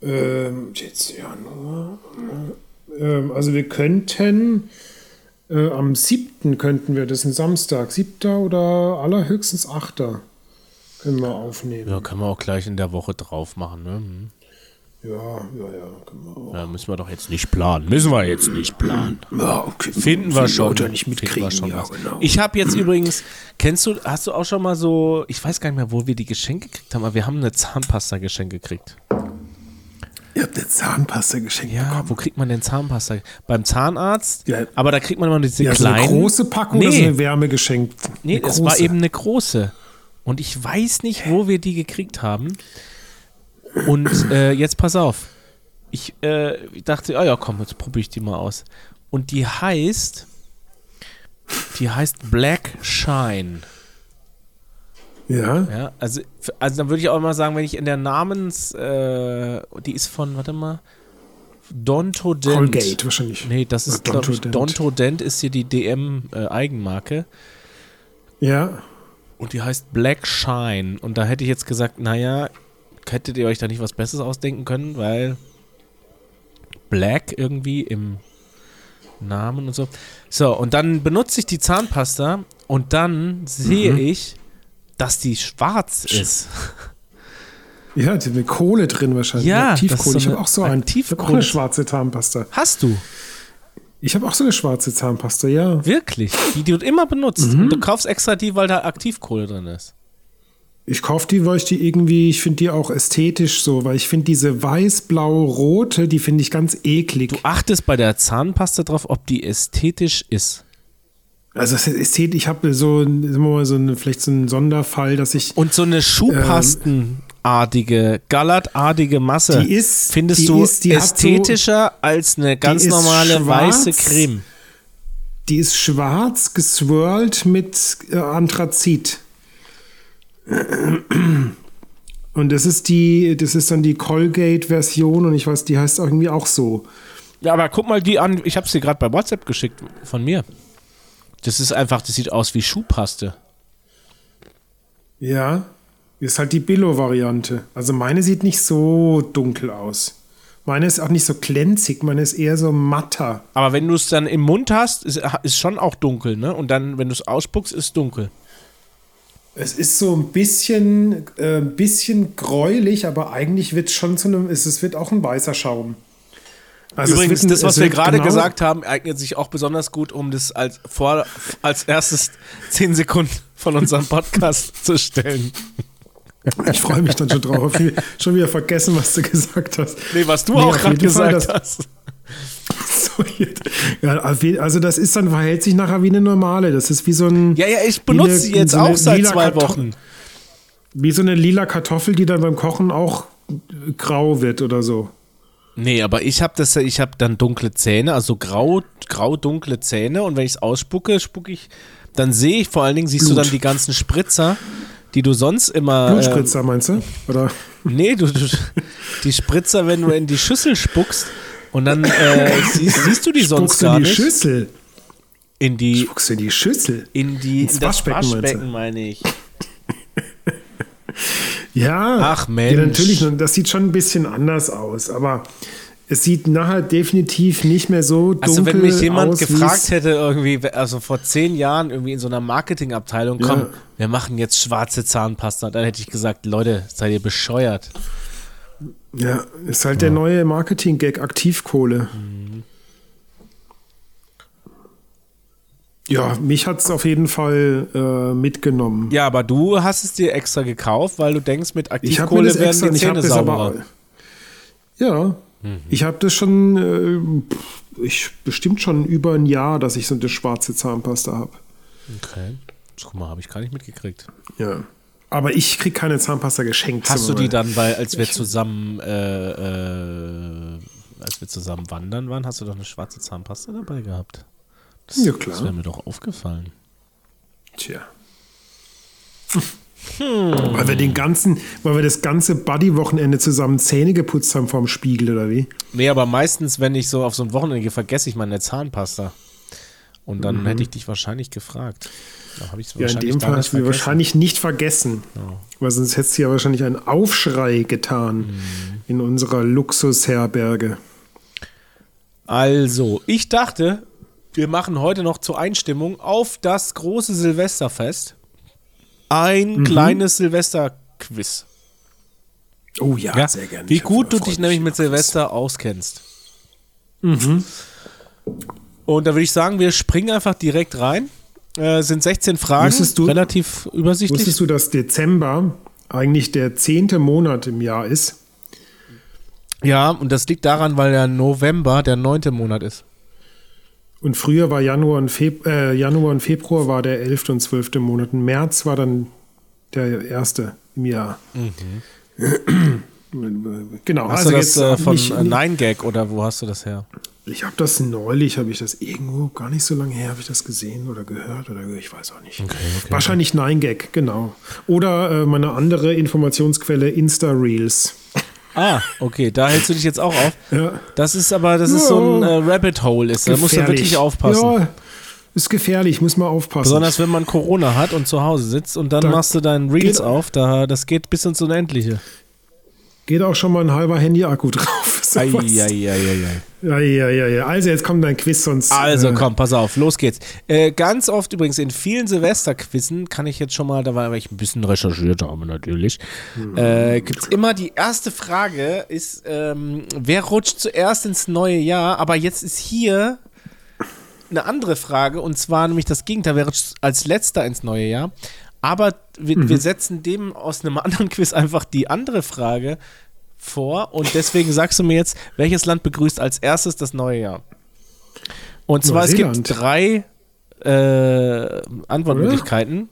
Ähm, jetzt Januar. Ähm, also wir könnten äh, am 7. könnten wir, das ist ein Samstag, 7. oder allerhöchstens 8. können wir aufnehmen. Ja, können wir auch gleich in der Woche drauf machen, ne? Ja, ja, ja, können wir auch. Ja, müssen wir doch jetzt nicht planen. Müssen wir jetzt nicht planen. Ja, okay. Finden wir schon. Leute nicht mitkriegen. wir schon ja, genau. Ich habe jetzt übrigens, kennst du, hast du auch schon mal so, ich weiß gar nicht mehr, wo wir die Geschenke gekriegt haben, aber wir haben eine Zahnpasta geschenkt gekriegt. Ihr habt eine Zahnpasta geschenkt Ja, bekommen. wo kriegt man denn Zahnpasta? Beim Zahnarzt, Ja. aber da kriegt man immer diese Ja, so eine kleinen. große Packung nee, oder so eine Wärme geschenkt? Nee, es war eben eine große. Und ich weiß nicht, wo wir die gekriegt haben. Und äh, jetzt pass auf. Ich, äh, dachte, ah ja, komm, jetzt probiere ich die mal aus. Und die heißt, die heißt Black Shine. Ja, Ja, also, also dann würde ich auch mal sagen, wenn ich in der Namens, äh, die ist von, warte mal, Dontodent. Colgate wahrscheinlich. Nee, das ist, glaube ich, Dontodent. Dontodent ist hier die DM-Eigenmarke. Ja, Und die heißt Black Shine. Und da hätte ich jetzt gesagt, naja, hättet ihr euch da nicht was Besseres ausdenken können, weil Black irgendwie im Namen und so. So, und dann benutze ich die Zahnpasta und dann sehe ich, dass die schwarz ist. ja, die hat eine Kohle drin wahrscheinlich. Ja, das ist so ich habe auch so. Ich auch Aktivkohle. eine schwarze Zahnpasta. Hast du? Ich habe auch so eine schwarze Zahnpasta, ja. Wirklich? Die du immer benutzt. Und du kaufst extra die, weil da Aktivkohle drin ist. Ich kaufe die, weil ich die irgendwie, ich finde die auch ästhetisch so, weil ich finde diese weiß-blau-rote, die finde ich ganz eklig. Du achtest bei der Zahnpasta drauf, ob die ästhetisch ist. Also ästhetisch, ich habe so, sagen wir mal, so eine, vielleicht so einen Sonderfall, dass ich Und so eine Schuhpastenartige, gallertartige Masse Die ist- findest die du ist- hat so- ästhetischer als eine ganz normale schwarz. weiße Creme. Die ist schwarz geswirlt mit äh, Anthrazit. Und das ist die, das ist dann die Colgate-Version und ich weiß, die heißt irgendwie auch so. Ja, aber guck mal die an. Ich habe sie gerade bei WhatsApp geschickt von mir. Das ist einfach, das sieht aus wie Schuhpaste. Ja, ist halt die Billo-Variante. Also meine sieht nicht so dunkel aus. Meine ist auch nicht so glänzig, meine ist eher so matter. Aber wenn du es dann im Mund hast, ist, ist schon auch dunkel, ne? Und dann, wenn du es ausspuckst, ist dunkel. Es ist so ein bisschen, äh, bisschen gräulich, aber eigentlich wird es schon zu einem, es, es wird auch ein weißer Schaum. Also Übrigens, wird das, was wir gerade genau- gesagt haben, eignet sich auch besonders gut, um das als, vor, als erstes 10 Sekunden von unserem Podcast zu stellen. Ich freue mich dann schon drauf. Ich schon wieder vergessen, was du gesagt hast. Nee, was du Nee, auch gerade jeden Fall, gesagt das- hast. Ja, also das ist dann, verhält sich nachher wie eine normale. Das ist wie so ein, Ja, ja, ich benutze eine- sie jetzt so auch seit zwei Kartoffel- Wochen. wie so eine lila Kartoffel, die dann beim Kochen auch äh, grau wird oder so. Nee, aber ich habe das, ich habe dann dunkle Zähne, also grau, grau dunkle Zähne und wenn ich es ausspucke, spucke ich, dann sehe ich vor allen Dingen, siehst du Blut. dann die ganzen Spritzer, die du sonst immer. Äh, Blutspritzer meinst du? Oder? nee, du, du, die Spritzer, wenn du in die Schüssel spuckst, Und dann äh, siehst, siehst du die sonst Spuckst gar in die nicht. Schüssel? In die, Spuckst du in die Schüssel? in die, ins in das Waschbecken, du? Waschbecken meine ich. Ja. Ach, Mensch. Ja, natürlich, das sieht schon ein bisschen anders aus, aber es sieht nachher definitiv nicht mehr so dunkel Also wenn mich jemand aus, gefragt hätte, irgendwie, also vor zehn Jahren irgendwie in so einer Marketingabteilung, komm, Ja. wir machen jetzt schwarze Zahnpasta, dann hätte ich gesagt, Leute, seid ihr bescheuert. Ja, ist halt der neue Marketing-Gag Aktivkohle. Ja, mich hat es auf jeden Fall äh, mitgenommen. Ja, aber du hast es dir extra gekauft, weil du denkst, mit ich mir Aktivkohle das werden extra, die ich Zähne aber. sauberer. Ja, ich habe das schon, äh, ich bestimmt schon über ein Jahr, dass ich so eine schwarze Zahnpasta habe. Okay. Guck mal, habe ich gar nicht mitgekriegt. Ja. Aber ich krieg keine Zahnpasta geschenkt. Hast du die dann, weil als wir zusammen, äh, äh, als wir zusammen wandern waren, hast du doch eine schwarze Zahnpasta dabei gehabt? Das, Ja, Das klar. wäre mir doch aufgefallen. Tja. Weil wir den ganzen, weil wir das ganze Buddy-Wochenende zusammen Zähne geputzt haben vorm Spiegel, oder wie? Nee, aber meistens, wenn ich so auf so ein Wochenende gehe, vergesse ich meine Zahnpasta. Und dann hätte ich dich wahrscheinlich gefragt. Da habe ich es Mhm. Ja, in wahrscheinlich dem Fall nicht hast du wahrscheinlich nicht vergessen. Weil sonst hättest du ja wahrscheinlich einen Aufschrei getan Mhm. in unserer Luxusherberge. Also, ich dachte, wir machen heute noch zur Einstimmung auf das große Silvesterfest ein Mhm. kleines Silvesterquiz. Oh ja, Ja, sehr gerne. wie gut du dich nämlich mit. Silvester auskennst. Mhm. Und da würde ich sagen, wir springen einfach direkt rein. Äh, sind 16 Fragen, Wusstest du- relativ übersichtlich. Wusstest du, dass Dezember eigentlich der zehnte Monat im Jahr ist? Ja, und das liegt daran, weil der November der neunte Monat ist. Und früher war Januar und, Feb äh, Januar und Februar war der elfte und zwölfte Monat. Und März war dann der erste im Jahr. Genau, Mhm. Hast also du das jetzt äh, von nicht, Nine Gag oder wo hast du das her? Ich habe das neulich, habe ich das irgendwo, gar nicht so lange her, habe ich das gesehen oder gehört oder ich weiß auch nicht. Wahrscheinlich Nine Gag, genau. Oder äh, meine andere Informationsquelle Insta Reels. Ah, okay, da hältst du dich jetzt auch auf. Ja. Das ist aber, das ist so ein äh, Rabbit Hole ist. Da musst du wirklich aufpassen. Ja, ist gefährlich, muss man aufpassen. Besonders wenn man Corona hat und zu Hause sitzt und dann Da machst du deinen Reels auf, da, das geht bis ins Unendliche. Geht auch schon mal ein halber Handy-Akku drauf. Eieieiei. Also jetzt kommt dein Quiz, sonst. Also äh, komm, pass auf, los geht's. Äh, ganz oft übrigens in vielen Silvesterquizzen kann ich jetzt schon mal, da weil ich ein bisschen recherchiert habe natürlich, äh, gibt's immer die erste Frage ist, ähm, wer rutscht zuerst ins neue Jahr? Aber jetzt ist hier eine andere Frage und zwar nämlich das Gegenteil, wer rutscht als letzter ins neue Jahr? Aber wir, wir setzen dem aus einem anderen Quiz einfach die andere Frage vor und deswegen sagst du mir jetzt, welches Land begrüßt als erstes das neue Jahr? Und zwar, es gibt Neuseeland. drei äh, Antwortmöglichkeiten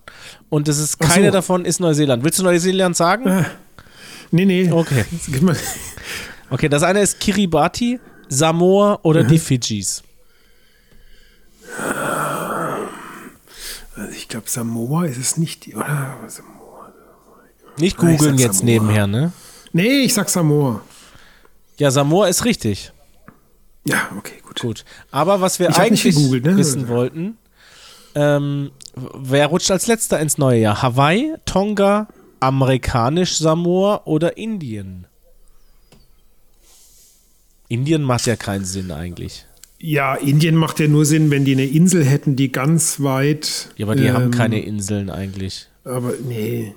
und das ist keine so. davon ist Neuseeland. Willst du Neuseeland sagen? Nee, nee. Okay. Okay, das eine ist Kiribati, Samoa oder die Fidschis. Also ich glaube, Samoa ist es nicht, die- oder? Samoa. Nicht Ah, ich googeln jetzt Samoa. nebenher, ne? Nee, ich sag Samoa. Ja, Samoa ist richtig. Ja, okay, gut. Gut. Aber was wir Ich nicht eigentlich gegoogelt, ne? wissen wollten, ähm, wer rutscht als letzter ins neue Jahr? Hawaii, Tonga, amerikanisch Samoa oder Indien? Indien macht ja keinen Sinn eigentlich. Ja, Indien macht ja nur Sinn, wenn die eine Insel hätten, die ganz weit. Ja, aber die haben ähm, keine Inseln eigentlich. Aber nee.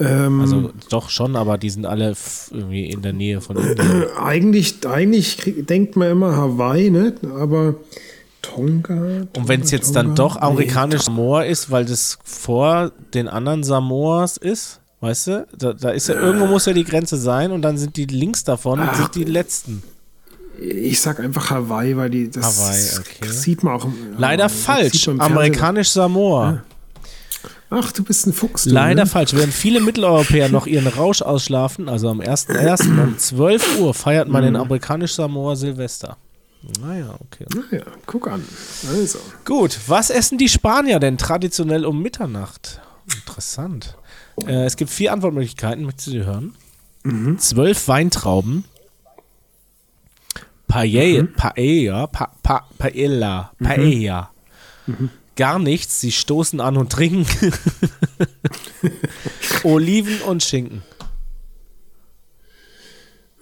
Ähm, Also doch schon, aber die sind alle irgendwie in der Nähe von Indien. eigentlich, eigentlich denkt man immer Hawaii, ne? Aber Tonga. Und wenn es jetzt dann doch amerikanisch Samoa ist, weil das vor den anderen Samoas ist, weißt du, da, da ist ja irgendwo muss ja die Grenze sein und dann sind die links davon Ach. sind die letzten. Ich sag einfach Hawaii, weil die das Hawaii, okay. sieht man auch. im- Leider das falsch. Amerikanisch Samoa. Ach, du bist ein Fuchs. Du, Leider ne? falsch. Während viele Mitteleuropäer noch ihren Rausch ausschlafen, also am 1.1. um 12 Uhr feiert man Mhm. in amerikanisch Samoa Silvester. Naja, okay. Naja, guck an. Also. Gut, was essen die Spanier denn traditionell um Mitternacht? Interessant. Äh, es gibt vier Antwortmöglichkeiten, möchtest du die hören? Mhm. Zwölf Weintrauben, Paella, Paella, pa, pa, Paella, Paella. Gar nichts, sie stoßen an und trinken. Oliven und Schinken.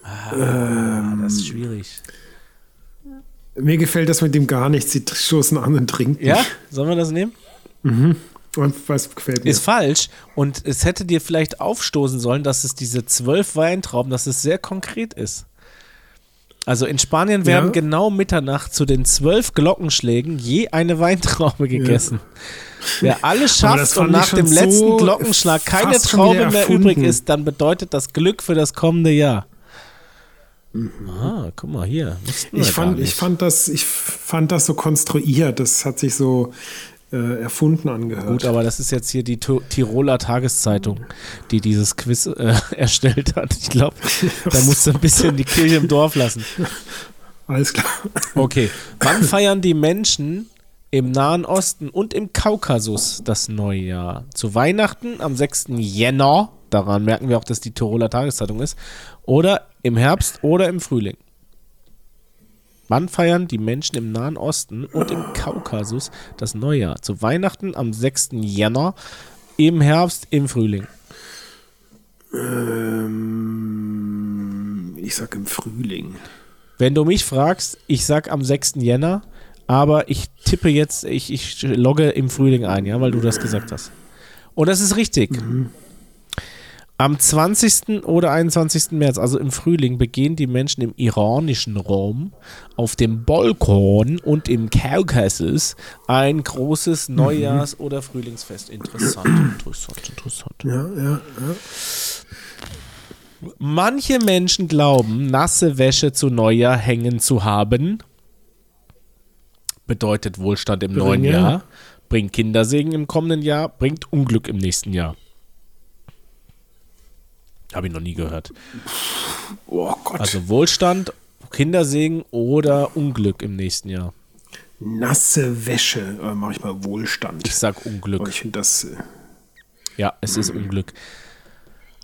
Ah, das ist schwierig. Mir gefällt das mit dem gar nichts. Sie stoßen an und trinken. Ja, sollen wir das nehmen? Und was gefällt mir? Ist falsch. Und es hätte dir vielleicht aufstoßen sollen, dass es diese zwölf Weintrauben, dass es sehr konkret ist. Also in Spanien werden Ja. genau Mitternacht zu den zwölf Glockenschlägen je eine Weintraube gegessen. Wer alles schafft und nach dem so letzten Glockenschlag keine Traube mehr übrig ist, dann bedeutet das Glück für das kommende Jahr. Ah, guck mal hier. Mhm. ich, fand, ich, fand das, ich fand das so konstruiert. Das hat sich so äh, erfunden angehört. Gut, aber das ist jetzt hier die Tu- Tiroler Tageszeitung, die dieses Quiz äh, erstellt hat. Ich glaube, da musst du ein bisschen die Kirche im Dorf lassen. Alles klar. Okay. Wann feiern die Menschen im Nahen Osten und im Kaukasus das Neujahr? Zu Weihnachten am 6. Jänner, daran merken wir auch, dass die Tiroler Tageszeitung ist, oder im Herbst oder im Frühling. Wann feiern die Menschen im Nahen Osten und im Kaukasus das Neujahr? Zu Weihnachten am 6. Jänner, im Herbst, im Frühling. Ähm, ich sag im Frühling. Wenn du mich fragst, ich sag am 6. Jänner, aber ich tippe jetzt, ich, ich logge im Frühling ein, ja, weil du das gesagt hast. Und das ist richtig. Am 20. oder 21. März, also im Frühling, begehen die Menschen im iranischen Rom auf dem Balkan und im Kaukasus ein großes Neujahrs- oder Frühlingsfest. Interessant, interessant, interessant. Ja, ja, ja. Manche Menschen glauben, nasse Wäsche zu Neujahr hängen zu haben. Bedeutet Wohlstand im neuen Bringe. Jahr. Bringt Kindersegen im kommenden Jahr. Bringt Unglück im nächsten Jahr. Habe ich noch nie gehört. Oh Gott. Also Wohlstand, Kindersegen oder Unglück im nächsten Jahr. Nasse Wäsche. Äh, mach ich mal Wohlstand. Ich sag Aber Unglück. ich finde das. Äh, Ja, es ist Unglück.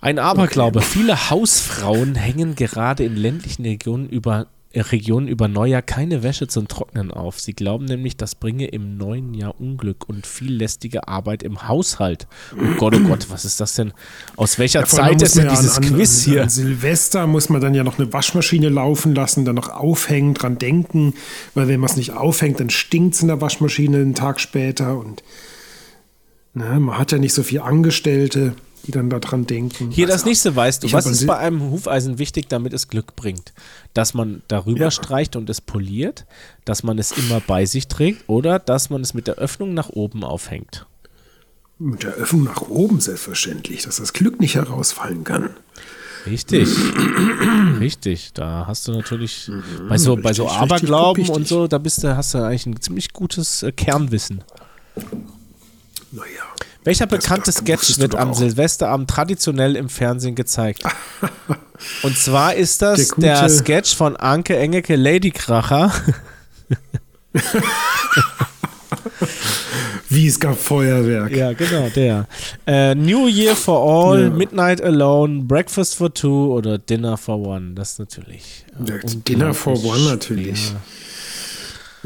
Ein Aberglaube. Viele Hausfrauen hängen gerade in ländlichen Regionen über, Regionen über Neujahr keine Wäsche zum Trocknen auf. Sie glauben nämlich, das bringe im neuen Jahr Unglück und viel lästige Arbeit im Haushalt. Oh Gott, oh Gott, was ist das denn? Aus welcher allem Zeit ist denn ja dieses an, Quiz an, hier? An Silvester muss man dann ja noch eine Waschmaschine laufen lassen, dann noch aufhängen, dran denken, weil wenn man es nicht aufhängt, dann stinkt es in der Waschmaschine einen Tag später und ne, man hat ja nicht so viele Angestellte, die dann daran denken. Hier das Also, nächste weißt du. Was ist bei einem Hufeisen wichtig, damit es Glück bringt? Dass man darüber Ja. streicht und es poliert, dass man es immer bei sich trägt oder dass man es mit der Öffnung nach oben aufhängt. Mit der Öffnung nach oben selbstverständlich, dass das Glück nicht herausfallen kann. Richtig. richtig. Da hast du natürlich bei so, bei so Mhm. richtig, richtig, Aberglauben richtig. und so, da bist du, hast du eigentlich ein ziemlich gutes äh, Kernwissen. Welcher bekannte Sketch wird am. Silvesterabend traditionell im Fernsehen gezeigt? Und zwar ist das Der der Sketch von Anke Engelke Ladykracher. Wie es gab Feuerwerk. Ja, genau, der. Äh, New Year for All, Ja. Midnight Alone, Breakfast for Two oder Dinner for One. Das ist natürlich. äh, Ja, Dinner for One natürlich. schwer.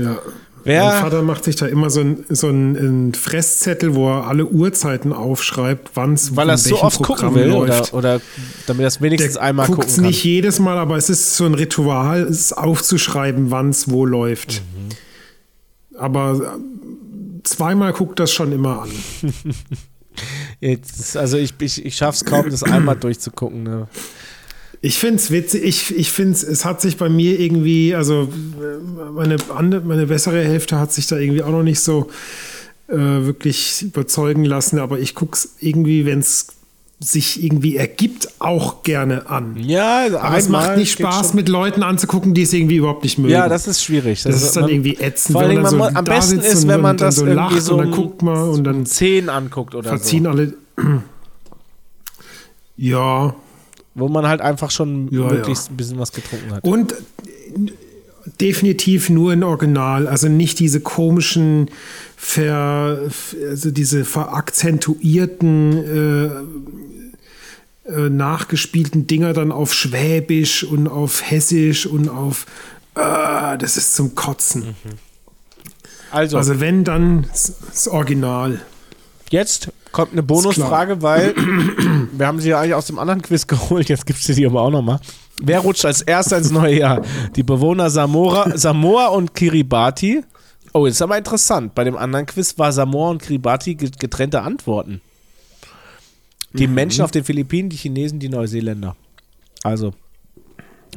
Ja. Wer- Mein Vater macht sich da immer so einen so einen Fresszettel, wo er alle Uhrzeiten aufschreibt, wann es Weil er es so oft gucken will oder, oder damit er es wenigstens Der einmal guckt es nicht jedes Mal, aber es ist so ein Ritual, es aufzuschreiben, wann es wo läuft. Mhm. Aber äh, zweimal guckt das schon immer an. Jetzt, also ich, ich, ich schaffe es kaum, das einmal durchzugucken. Ne? Ich finde es witzig, ich, ich finde es, es hat sich bei mir irgendwie, also äh, meine, meine bessere Hälfte hat sich da irgendwie auch noch nicht so äh, wirklich überzeugen lassen, aber ich gucke es irgendwie, wenn es sich irgendwie ergibt, auch gerne an. Ja, Aber es macht nicht Spaß, mit Leuten anzugucken, die es irgendwie überhaupt nicht mögen. Ja, das ist schwierig. Das ist dann man- irgendwie ätzend, Vor allem, wenn man man so am besten ist, wenn man das so irgendwie so und dann guckt man und dann 10 anguckt oder verziehen so. alle. ja. Wo man halt einfach schon Ja, wirklich ja. ein bisschen was getrunken hat. Und definitiv nur in Original, also nicht diese komischen, ver, also diese verakzentuierten, äh, äh, nachgespielten Dinger dann auf Schwäbisch und auf Hessisch und auf Ah, das ist zum Kotzen. Also, Also wenn, dann das Original. jetzt kommt eine Bonusfrage, weil wir haben sie ja eigentlich aus dem anderen Quiz geholt, jetzt gibt es sie aber auch nochmal. Wer rutscht als erster ins neue Jahr? Die Bewohner Samora, Samoa und Kiribati. Oh, das ist aber interessant. Bei dem anderen Quiz war Samoa und Kiribati ge- getrennte Antworten. Die Menschen auf den Philippinen, die Chinesen, die Neuseeländer. Also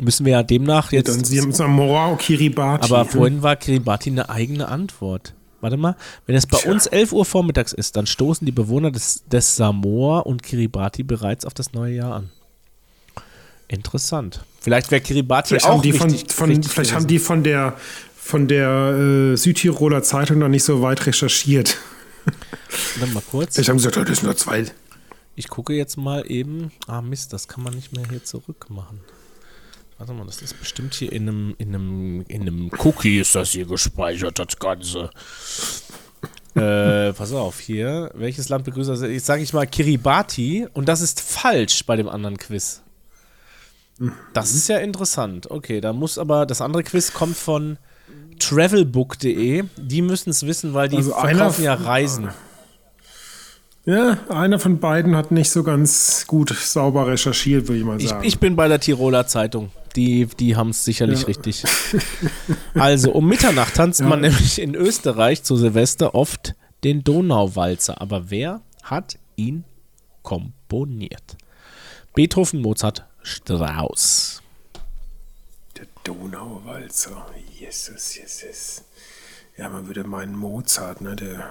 müssen wir ja demnach jetzt. Dann sie haben Samoa und Kiribati. Aber vorhin war Kiribati eine eigene Antwort. Warte mal, wenn es bei uns 11 Uhr vormittags ist, dann stoßen die Bewohner des, des Samoa und Kiribati bereits auf das neue Jahr an. Interessant. Vielleicht wäre Kiribati Vielleicht, auch haben die, von, richtig, von, richtig vielleicht haben gewesen. die von der, von der äh, Südtiroler Zeitung noch nicht so weit recherchiert. Warte mal kurz. Haben sie gesagt, das sind nur zwei. Ich gucke jetzt mal eben. Ah, Mist, das kann man nicht mehr hier zurück machen. Warte mal, das ist bestimmt hier in einem, in einem, in einem Cookie ist das hier gespeichert, das Ganze. äh, pass auf, hier. Welches Land begrüßt das? Jetzt sage ich mal Kiribati und das ist falsch bei dem anderen Quiz. Das ist ja interessant. Okay, da muss aber, das andere Quiz kommt von travelbook.de. Die müssen es wissen, weil die Also verkaufen ja Reisen. Ja, einer von beiden hat nicht so ganz gut sauber recherchiert, würde ich mal Ich, sagen. ich bin bei der Tiroler Zeitung. Die, die haben es sicherlich Ja. richtig. Also, um Mitternacht tanzt man nämlich in Österreich zu Silvester oft den Donauwalzer. Aber wer hat ihn komponiert? Beethoven, Mozart, Strauss. Der Donauwalzer. Jesus, Jesus. Ja, man würde meinen Mozart, ne, der.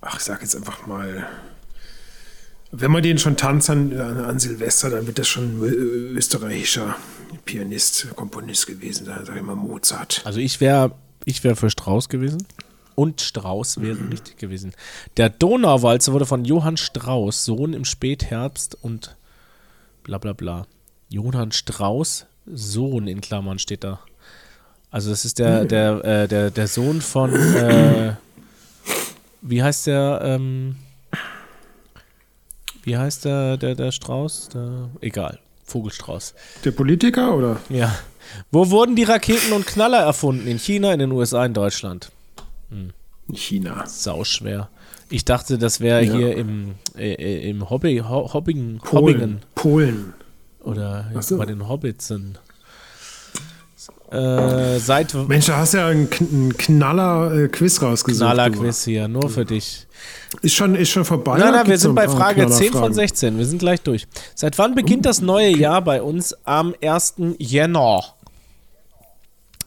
Ach, ich sag jetzt einfach mal. Wenn man den schon tanzt an, an, Silvester, dann wird das schon ein ö- österreichischer Pianist, Komponist gewesen sein, sag ich mal Mozart. Also, ich wäre ich wär für Strauss gewesen. Und Strauss wäre richtig gewesen. Der Donauwalzer wurde von Johann Strauss, Sohn im Spätherbst und bla bla bla. Johann Strauss, Sohn in Klammern steht da. Also das ist der, der, äh, der, der Sohn von, äh, wie heißt der, ähm, wie heißt der, der, der Strauß? Der, egal, Vogelstrauß. Der Politiker oder? Ja. Wo wurden die Raketen und Knaller erfunden? In China, in den USA, in Deutschland? In China. Sauschwer. Ich dachte, das wäre Ja. hier im, äh, äh, im Hobby, Ho Hobbingen, Polen. Hobbingen Polen. oder so. bei den Hobbitsen. Äh, seit Mensch, da hast du ja einen, Kn- Knaller-Quiz rausgesucht. du. Knaller-Quiz hier, nur für dich. Ist schon, ist schon vorbei? Nein, nein, wir sind bei Frage 10 von Knallerfragen? 16. Wir sind gleich durch. Seit wann beginnt das neue Jahr bei uns? Am 1. Jänner.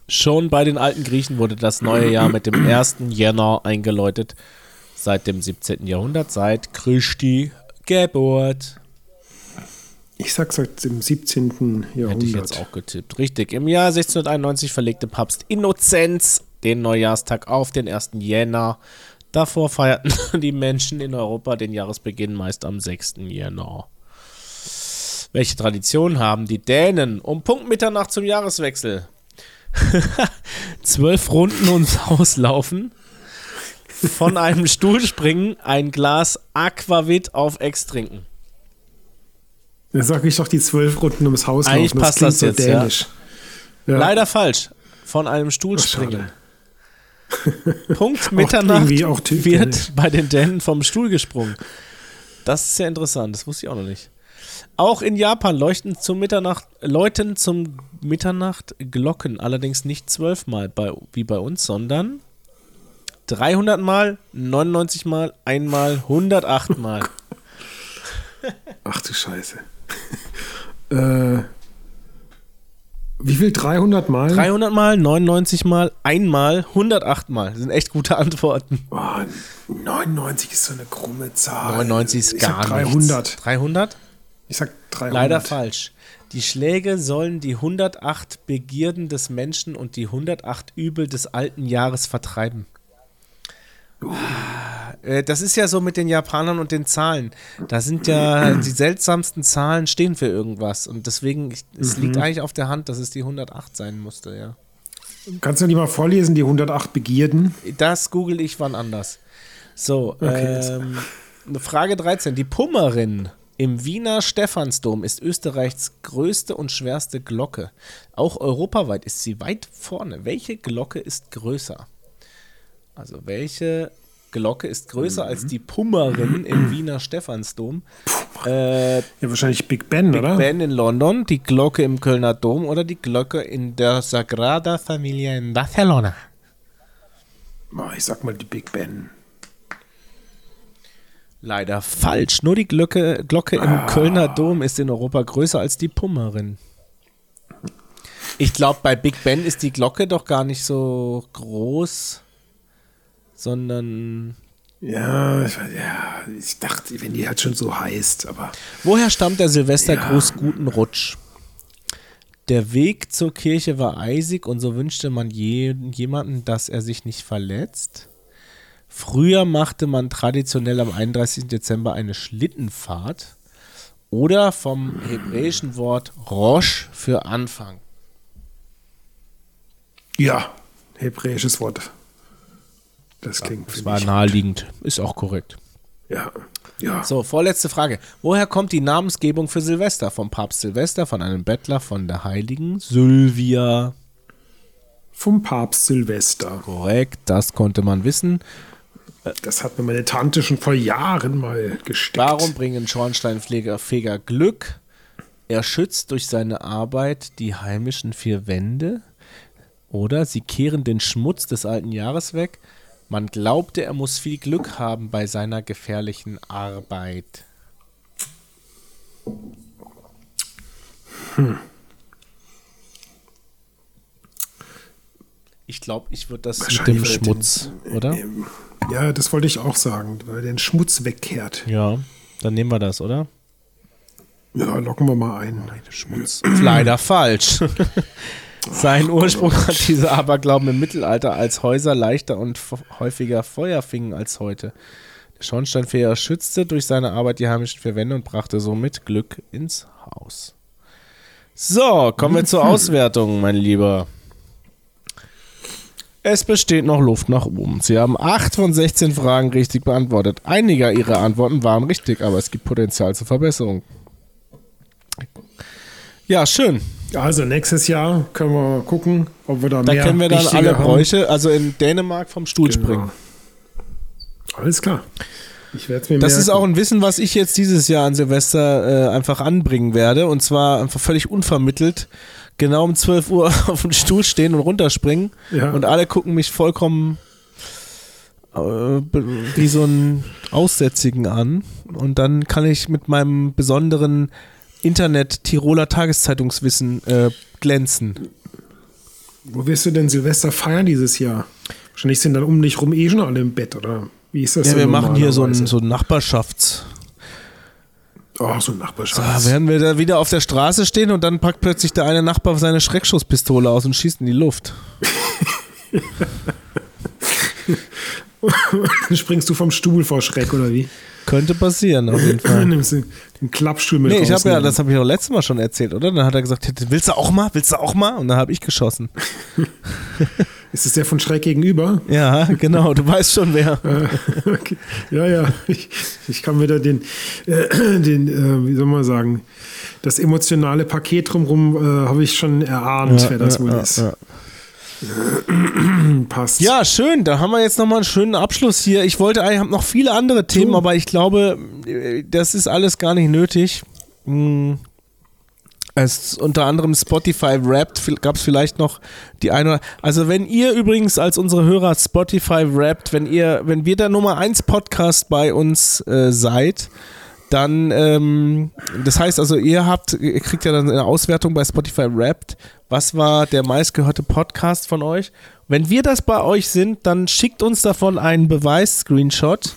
Schon bei den alten Griechen wurde das neue Jahr mit dem 1. Jänner eingeläutet. Seit dem 17. Jahrhundert, seit Christi Geburt. Ich sag seit dem 17. Jahrhundert. Hätte ich jetzt auch getippt. Richtig. Im Jahr 1691 verlegte Papst Innozenz den Neujahrstag auf den 1. Jänner. Davor feierten die Menschen in Europa den Jahresbeginn meist am 6. Jänner. Welche Tradition haben die Dänen um Punkt Mitternacht zum Jahreswechsel? Zwölf Runden ums Haus laufen, von einem Stuhl springen, ein Glas Aquavit auf Ex trinken. Da sag ich doch die zwölf Runden ums Haus Eigentlich laufen. passt klingt das jetzt, ja. Ja. Leider falsch. Von einem Stuhl springen. Punkt Mitternacht auch typisch. wird bei den Dänen vom Stuhl gesprungen. Das ist ja interessant, das wusste ich auch noch nicht. Auch in Japan leuchten zum Mitternacht, läuten zum Mitternacht Glocken, allerdings nicht zwölfmal bei, wie bei uns, sondern 300 Mal, 99 Mal, einmal, 108 Mal. Ach du Scheiße. Äh, wie viel? 300 Mal? 300 Mal, 99 Mal, einmal, 108 Mal. Das sind echt gute Antworten. Oh, 99 ist so eine krumme Zahl. 99 ist ich gar sag 300. nichts. 300? Ich sag 300. Leider falsch. Die Schläge sollen die 108 Begierden des Menschen und die 108 Übel des alten Jahres vertreiben. Äh, Das ist ja so mit den Japanern und den Zahlen. Da sind ja die seltsamsten Zahlen stehen für irgendwas. Und deswegen, es liegt eigentlich auf der Hand, dass es die 108 sein musste, ja. Kannst du die mal vorlesen, die 108 Begierden? Das google ich wann anders. So, Okay. ähm, Frage 13. Die Pummerin Im Wiener Stephansdom ist Österreichs größte und schwerste Glocke. Auch europaweit ist sie weit vorne. Welche Glocke ist größer? Also welche Glocke ist größer als die Pummerin im Wiener Stephansdom? Äh, Ja, wahrscheinlich Big Ben, Big oder? Ben in London, die Glocke im Kölner Dom oder die Glocke in der Sagrada Familia in Barcelona? Oh, ich sag mal die Big Ben. Leider falsch. Nur die Glocke, Glocke Ah. im Kölner Dom ist in Europa größer als die Pummerin. Ich glaube, bei Big Ben ist die Glocke doch gar nicht so groß, sondern. Ja, ich, ja, ich dachte, wenn die halt schon so heißt, aber Woher stammt der Silvestergruß Guten Rutsch? Der Weg zur Kirche war eisig und so wünschte man je, jemanden, dass er sich nicht verletzt. Früher machte man traditionell am 31. Dezember eine Schlittenfahrt oder vom hebräischen Wort Rosh für Anfang. ja, hebräisches Wort. Das klingt Das für war naheliegend, ist auch korrekt. Ja, ja. So, vorletzte Frage. Woher kommt die Namensgebung für Silvester? Vom Papst Silvester, von einem Bettler, von der heiligen Sylvia? Vom Papst Silvester. Korrekt, das konnte man wissen. Das hat mir meine Tante schon vor Jahren mal gesteckt. Warum bringen Schornsteinfeger Feger Glück? Er schützt durch seine Arbeit die heimischen vier Wände. Oder sie kehren den Schmutz des alten Jahres weg. Man glaubte, er muss viel Glück haben bei seiner gefährlichen Arbeit. Ich glaube, ich würde das mit dem er den- Schmutz, oder? Ja, das wollte ich auch sagen, weil den Schmutz wegkehrt. Ja, dann nehmen wir das, oder? Ja, locken wir mal ein. Schmutz. Leider falsch. Sein Ursprung hat dieser Aberglauben im Mittelalter, als Häuser leichter und häufiger Feuer fingen als heute. Der Schornsteinfeger schützte durch seine Arbeit die heimischen vier Wände und brachte somit Glück ins Haus. So, kommen wir zur Auswertung, mein Lieber. Es besteht noch Luft nach oben. Sie haben 8 von 16 Fragen richtig beantwortet. Einige Ihrer Antworten waren richtig, aber es gibt Potenzial zur Verbesserung. Ja, schön. Also nächstes Jahr können wir gucken, ob wir da, Da mehr können wir dann alle haben. Bräuche, also in Dänemark vom Stuhl Genau. springen. Alles klar. Ich werde es mir Das merken. ist auch ein Wissen, was ich jetzt dieses Jahr an Silvester äh, einfach anbringen werde. Und zwar einfach völlig unvermittelt. Genau um 12 Uhr auf dem Stuhl stehen und runterspringen. Ja. Und alle gucken mich vollkommen äh, wie so einen Aussätzigen an. Und dann kann ich mit meinem besonderen Internet-Tiroler Tageszeitungswissen äh, glänzen. Wo wirst du denn Silvester feiern dieses Jahr? Wahrscheinlich sind dann um dich rum eh schon alle im Bett, oder? Wie ist das Ja, wir machen hier so ein, so ein Nachbarschafts- Oh, so ein Da Nachbarschaft. werden wir da wieder auf der Straße stehen und dann packt plötzlich der eine Nachbar seine Schreckschusspistole aus und schießt in die Luft. Springst du vom Stuhl vor Schreck, oder wie? Könnte passieren, auf jeden Fall. nimmst du den Klappstuhl mit Nee, ich habe ja, rausnehmen. das habe ich auch letztes Mal schon erzählt, oder? Dann hat er gesagt, willst du auch mal? Willst du auch mal? Und dann habe ich geschossen. Ist es der von Schreck gegenüber? Ja, genau, du weißt schon wer. okay. Ja, ja. Ich, ich kann wieder den, äh, den äh, wie soll man sagen, das emotionale Paket drumherum äh, habe ich schon erahnt, wer das wohl ist. ja. Passt. Ja, schön. Da haben wir jetzt nochmal einen schönen Abschluss hier. Ich wollte eigentlich, habe noch viele andere Themen, So. aber ich glaube, das ist alles gar nicht nötig. Hm. Es unter anderem Spotify Wrapped gab es vielleicht noch die eine. Also wenn ihr übrigens als unsere Hörer Spotify Wrapped, wenn ihr, wenn wir der Nummer 1 Podcast bei uns äh, seid, dann, ähm, das heißt also, ihr habt, ihr kriegt ja dann eine Auswertung bei Spotify Wrapped. Was war der meistgehörte Podcast von euch? Wenn wir das bei euch sind, dann schickt uns davon einen Beweis-Screenshot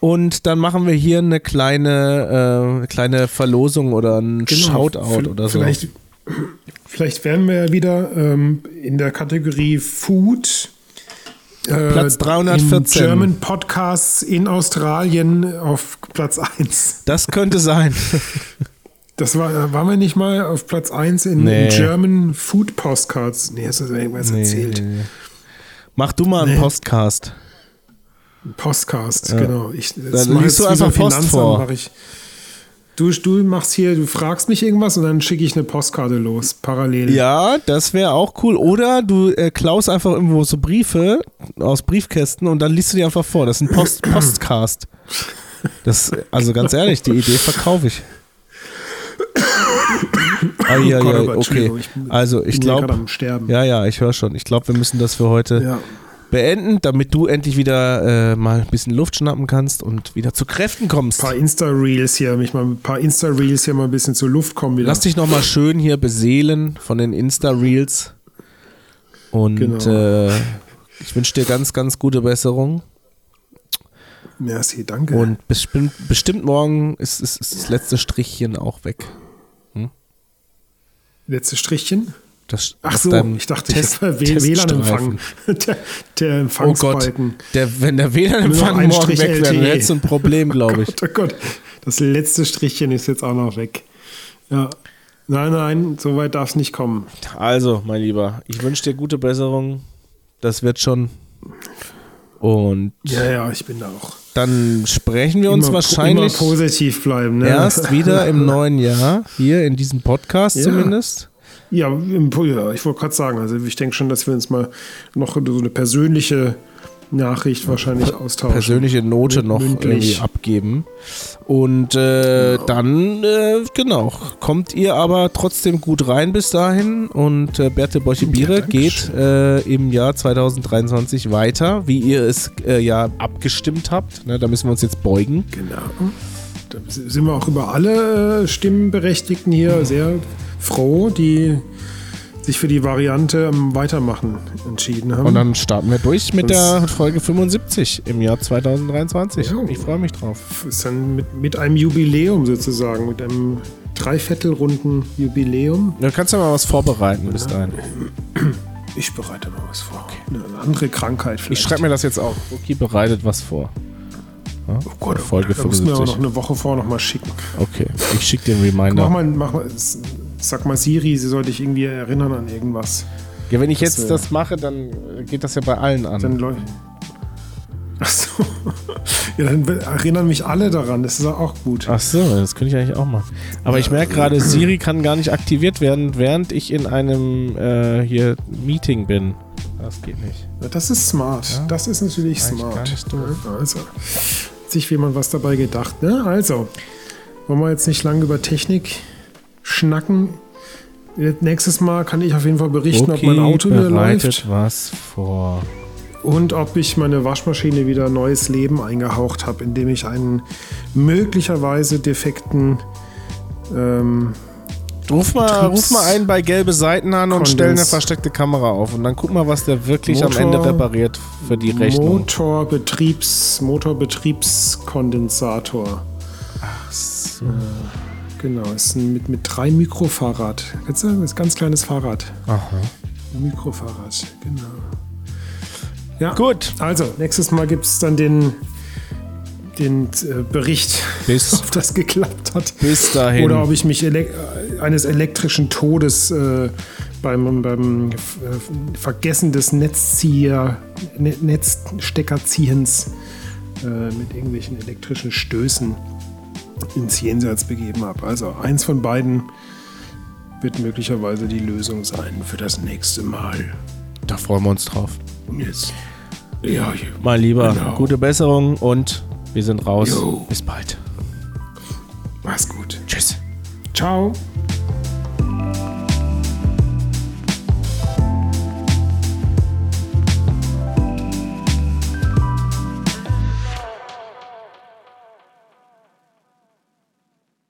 und dann machen wir hier eine kleine, äh, kleine Verlosung oder ein Genau. Shoutout oder so. vielleicht, Vielleicht werden wir ja wieder ähm, in der Kategorie Food. Äh, Platz 314. In German Podcasts in Australien auf Platz 1. Das könnte sein. Das war, waren wir nicht mal auf Platz 1 in, Nee. German Food Postcards? Nee, hast du da irgendwas erzählt? Mach du mal einen Nee. Postcast. Postcast, genau. Ich, das Dann mach liest du einfach Post vor. Mach ich, Du, du machst hier, du fragst mich irgendwas und dann schicke ich eine Postkarte los, parallel. Ja, das wäre auch cool. Oder du äh, klaust einfach irgendwo so Briefe aus Briefkästen und dann liest du die einfach vor. Das ist ein Post Postcast. Das, also ganz ehrlich, die Idee verkaufe ich. Ah, ja, ja, okay. Also ich glaube, gerade am Sterben. ja, ja, ich höre schon. Ich glaube, wir müssen das für heute Ja. Beenden, damit du endlich wieder äh, mal ein bisschen Luft schnappen kannst und wieder zu Kräften kommst. Ein paar Insta-Reels hier, mich mal ein paar Insta-Reels hier mal ein bisschen zur Luft kommen wieder. Lass dich nochmal schön hier beseelen von den Insta-Reels. Und Genau. äh, ich wünsche dir ganz, ganz gute Besserung. Merci, danke. Und bestimmt, bestimmt morgen ist, ist, ist das letzte Strichchen auch weg. Letztes Strichchen. Das, Ach so, ich dachte, Test- ich WLAN-Empfang. Der, der Oh Empfangsbalken. Gott, der, wenn der WLAN-Empfang morgen Strich weg wäre, dann hättest du ein Problem, glaube ich. Gott, oh Gott, das letzte Strichchen ist jetzt auch noch weg. Ja. Nein, nein, so weit darf es nicht kommen. Also, mein Lieber, ich wünsche dir gute Besserung. Das wird schon. Und Ja, ja, ich bin da auch. dann sprechen wir uns Immer- wahrscheinlich immer positiv bleiben. Ne? erst wieder im neuen Jahr, hier in diesem Podcast Ja. zumindest. Ja, ich wollte gerade sagen, also ich denke schon, dass wir uns mal noch so eine persönliche Nachricht wahrscheinlich austauschen. Persönliche Note noch Mündlich. irgendwie abgeben. Und äh, dann, äh, genau, kommt ihr aber trotzdem gut rein bis dahin. Und äh, Berthe Boche-Biere Ja, geht äh, im Jahr 2023 weiter, wie ihr es äh, ja abgestimmt habt. Ne, da müssen wir uns jetzt beugen. Genau. Da sind wir auch über alle äh, Stimmenberechtigten hier sehr froh, die sich für die Variante am Weitermachen entschieden haben. Und dann starten wir durch mit Das- der Folge 75 im Jahr 2023. Ja. Ich freue mich drauf. ist dann mit, mit einem Jubiläum sozusagen, mit einem Dreiviertelrunden Jubiläum. Da kannst du mal was vorbereiten bis dahin. Ich bereite mal was vor. Eine andere Krankheit vielleicht. Ich schreibe mir das jetzt auch. Okay, bereitet was vor. Ja? Oh Gott, Folge da müssen wir aber 75. noch eine Woche vor noch mal schicken. Okay, ich schicke den Mach Reminder. mal, mach mal, sag mal Siri, sie soll dich irgendwie erinnern an irgendwas. Ja, wenn ich Das, jetzt das mache, dann äh, geht das ja bei allen an. Dann läuft. Achso. Ja, dann erinnern mich alle daran. Das ist auch gut. Ach so, das könnte ich eigentlich auch machen. Aber ich merke gerade, Siri kann gar nicht aktiviert werden, während ich in einem äh, hier Meeting bin. Das geht nicht. Ja, Das ist smart. Das ist natürlich gar smart. nicht doof. Ja, Also, hat sich jemand was dabei gedacht. Ne? Also, wollen wir jetzt nicht lange über Technik schnacken. Nächstes Mal kann ich auf jeden Fall berichten, ob mein Auto wieder läuft was vor. und ob ich meine Waschmaschine wieder neues Leben eingehaucht habe, indem ich einen möglicherweise defekten ähm, Ruf mal, ruf mal einen bei gelbe Seiten an und Kondens- stell eine versteckte Kamera auf. Und dann guck mal, was der wirklich am Motor- Ende repariert für die Rechnung. Motorbetriebs, Motorbetriebskondensator. Ach so. Genau, ist ein, mit, mit drei Mikrofahrrad. Das ist ein ganz kleines Fahrrad. Aha. Mikrofahrrad, genau. Ja, Gut. Also, nächstes Mal gibt es dann den, den äh, Bericht, Bis- ob das geklappt hat. Bis dahin. Oder ob ich mich elek äh, eines elektrischen Todes äh, beim, beim äh, Vergessen des Netzzieher, ne Netzsteckerziehens äh, mit irgendwelchen elektrischen Stößen ins Jenseits begeben habe. Also eins von beiden wird möglicherweise die Lösung sein für das nächste Mal. Da freuen wir uns drauf. Jetzt. Ja, Mein Lieber, Genau. gute Besserung und wir sind raus. Jo. Bis bald. mach's gut. Tschüss. Ciao.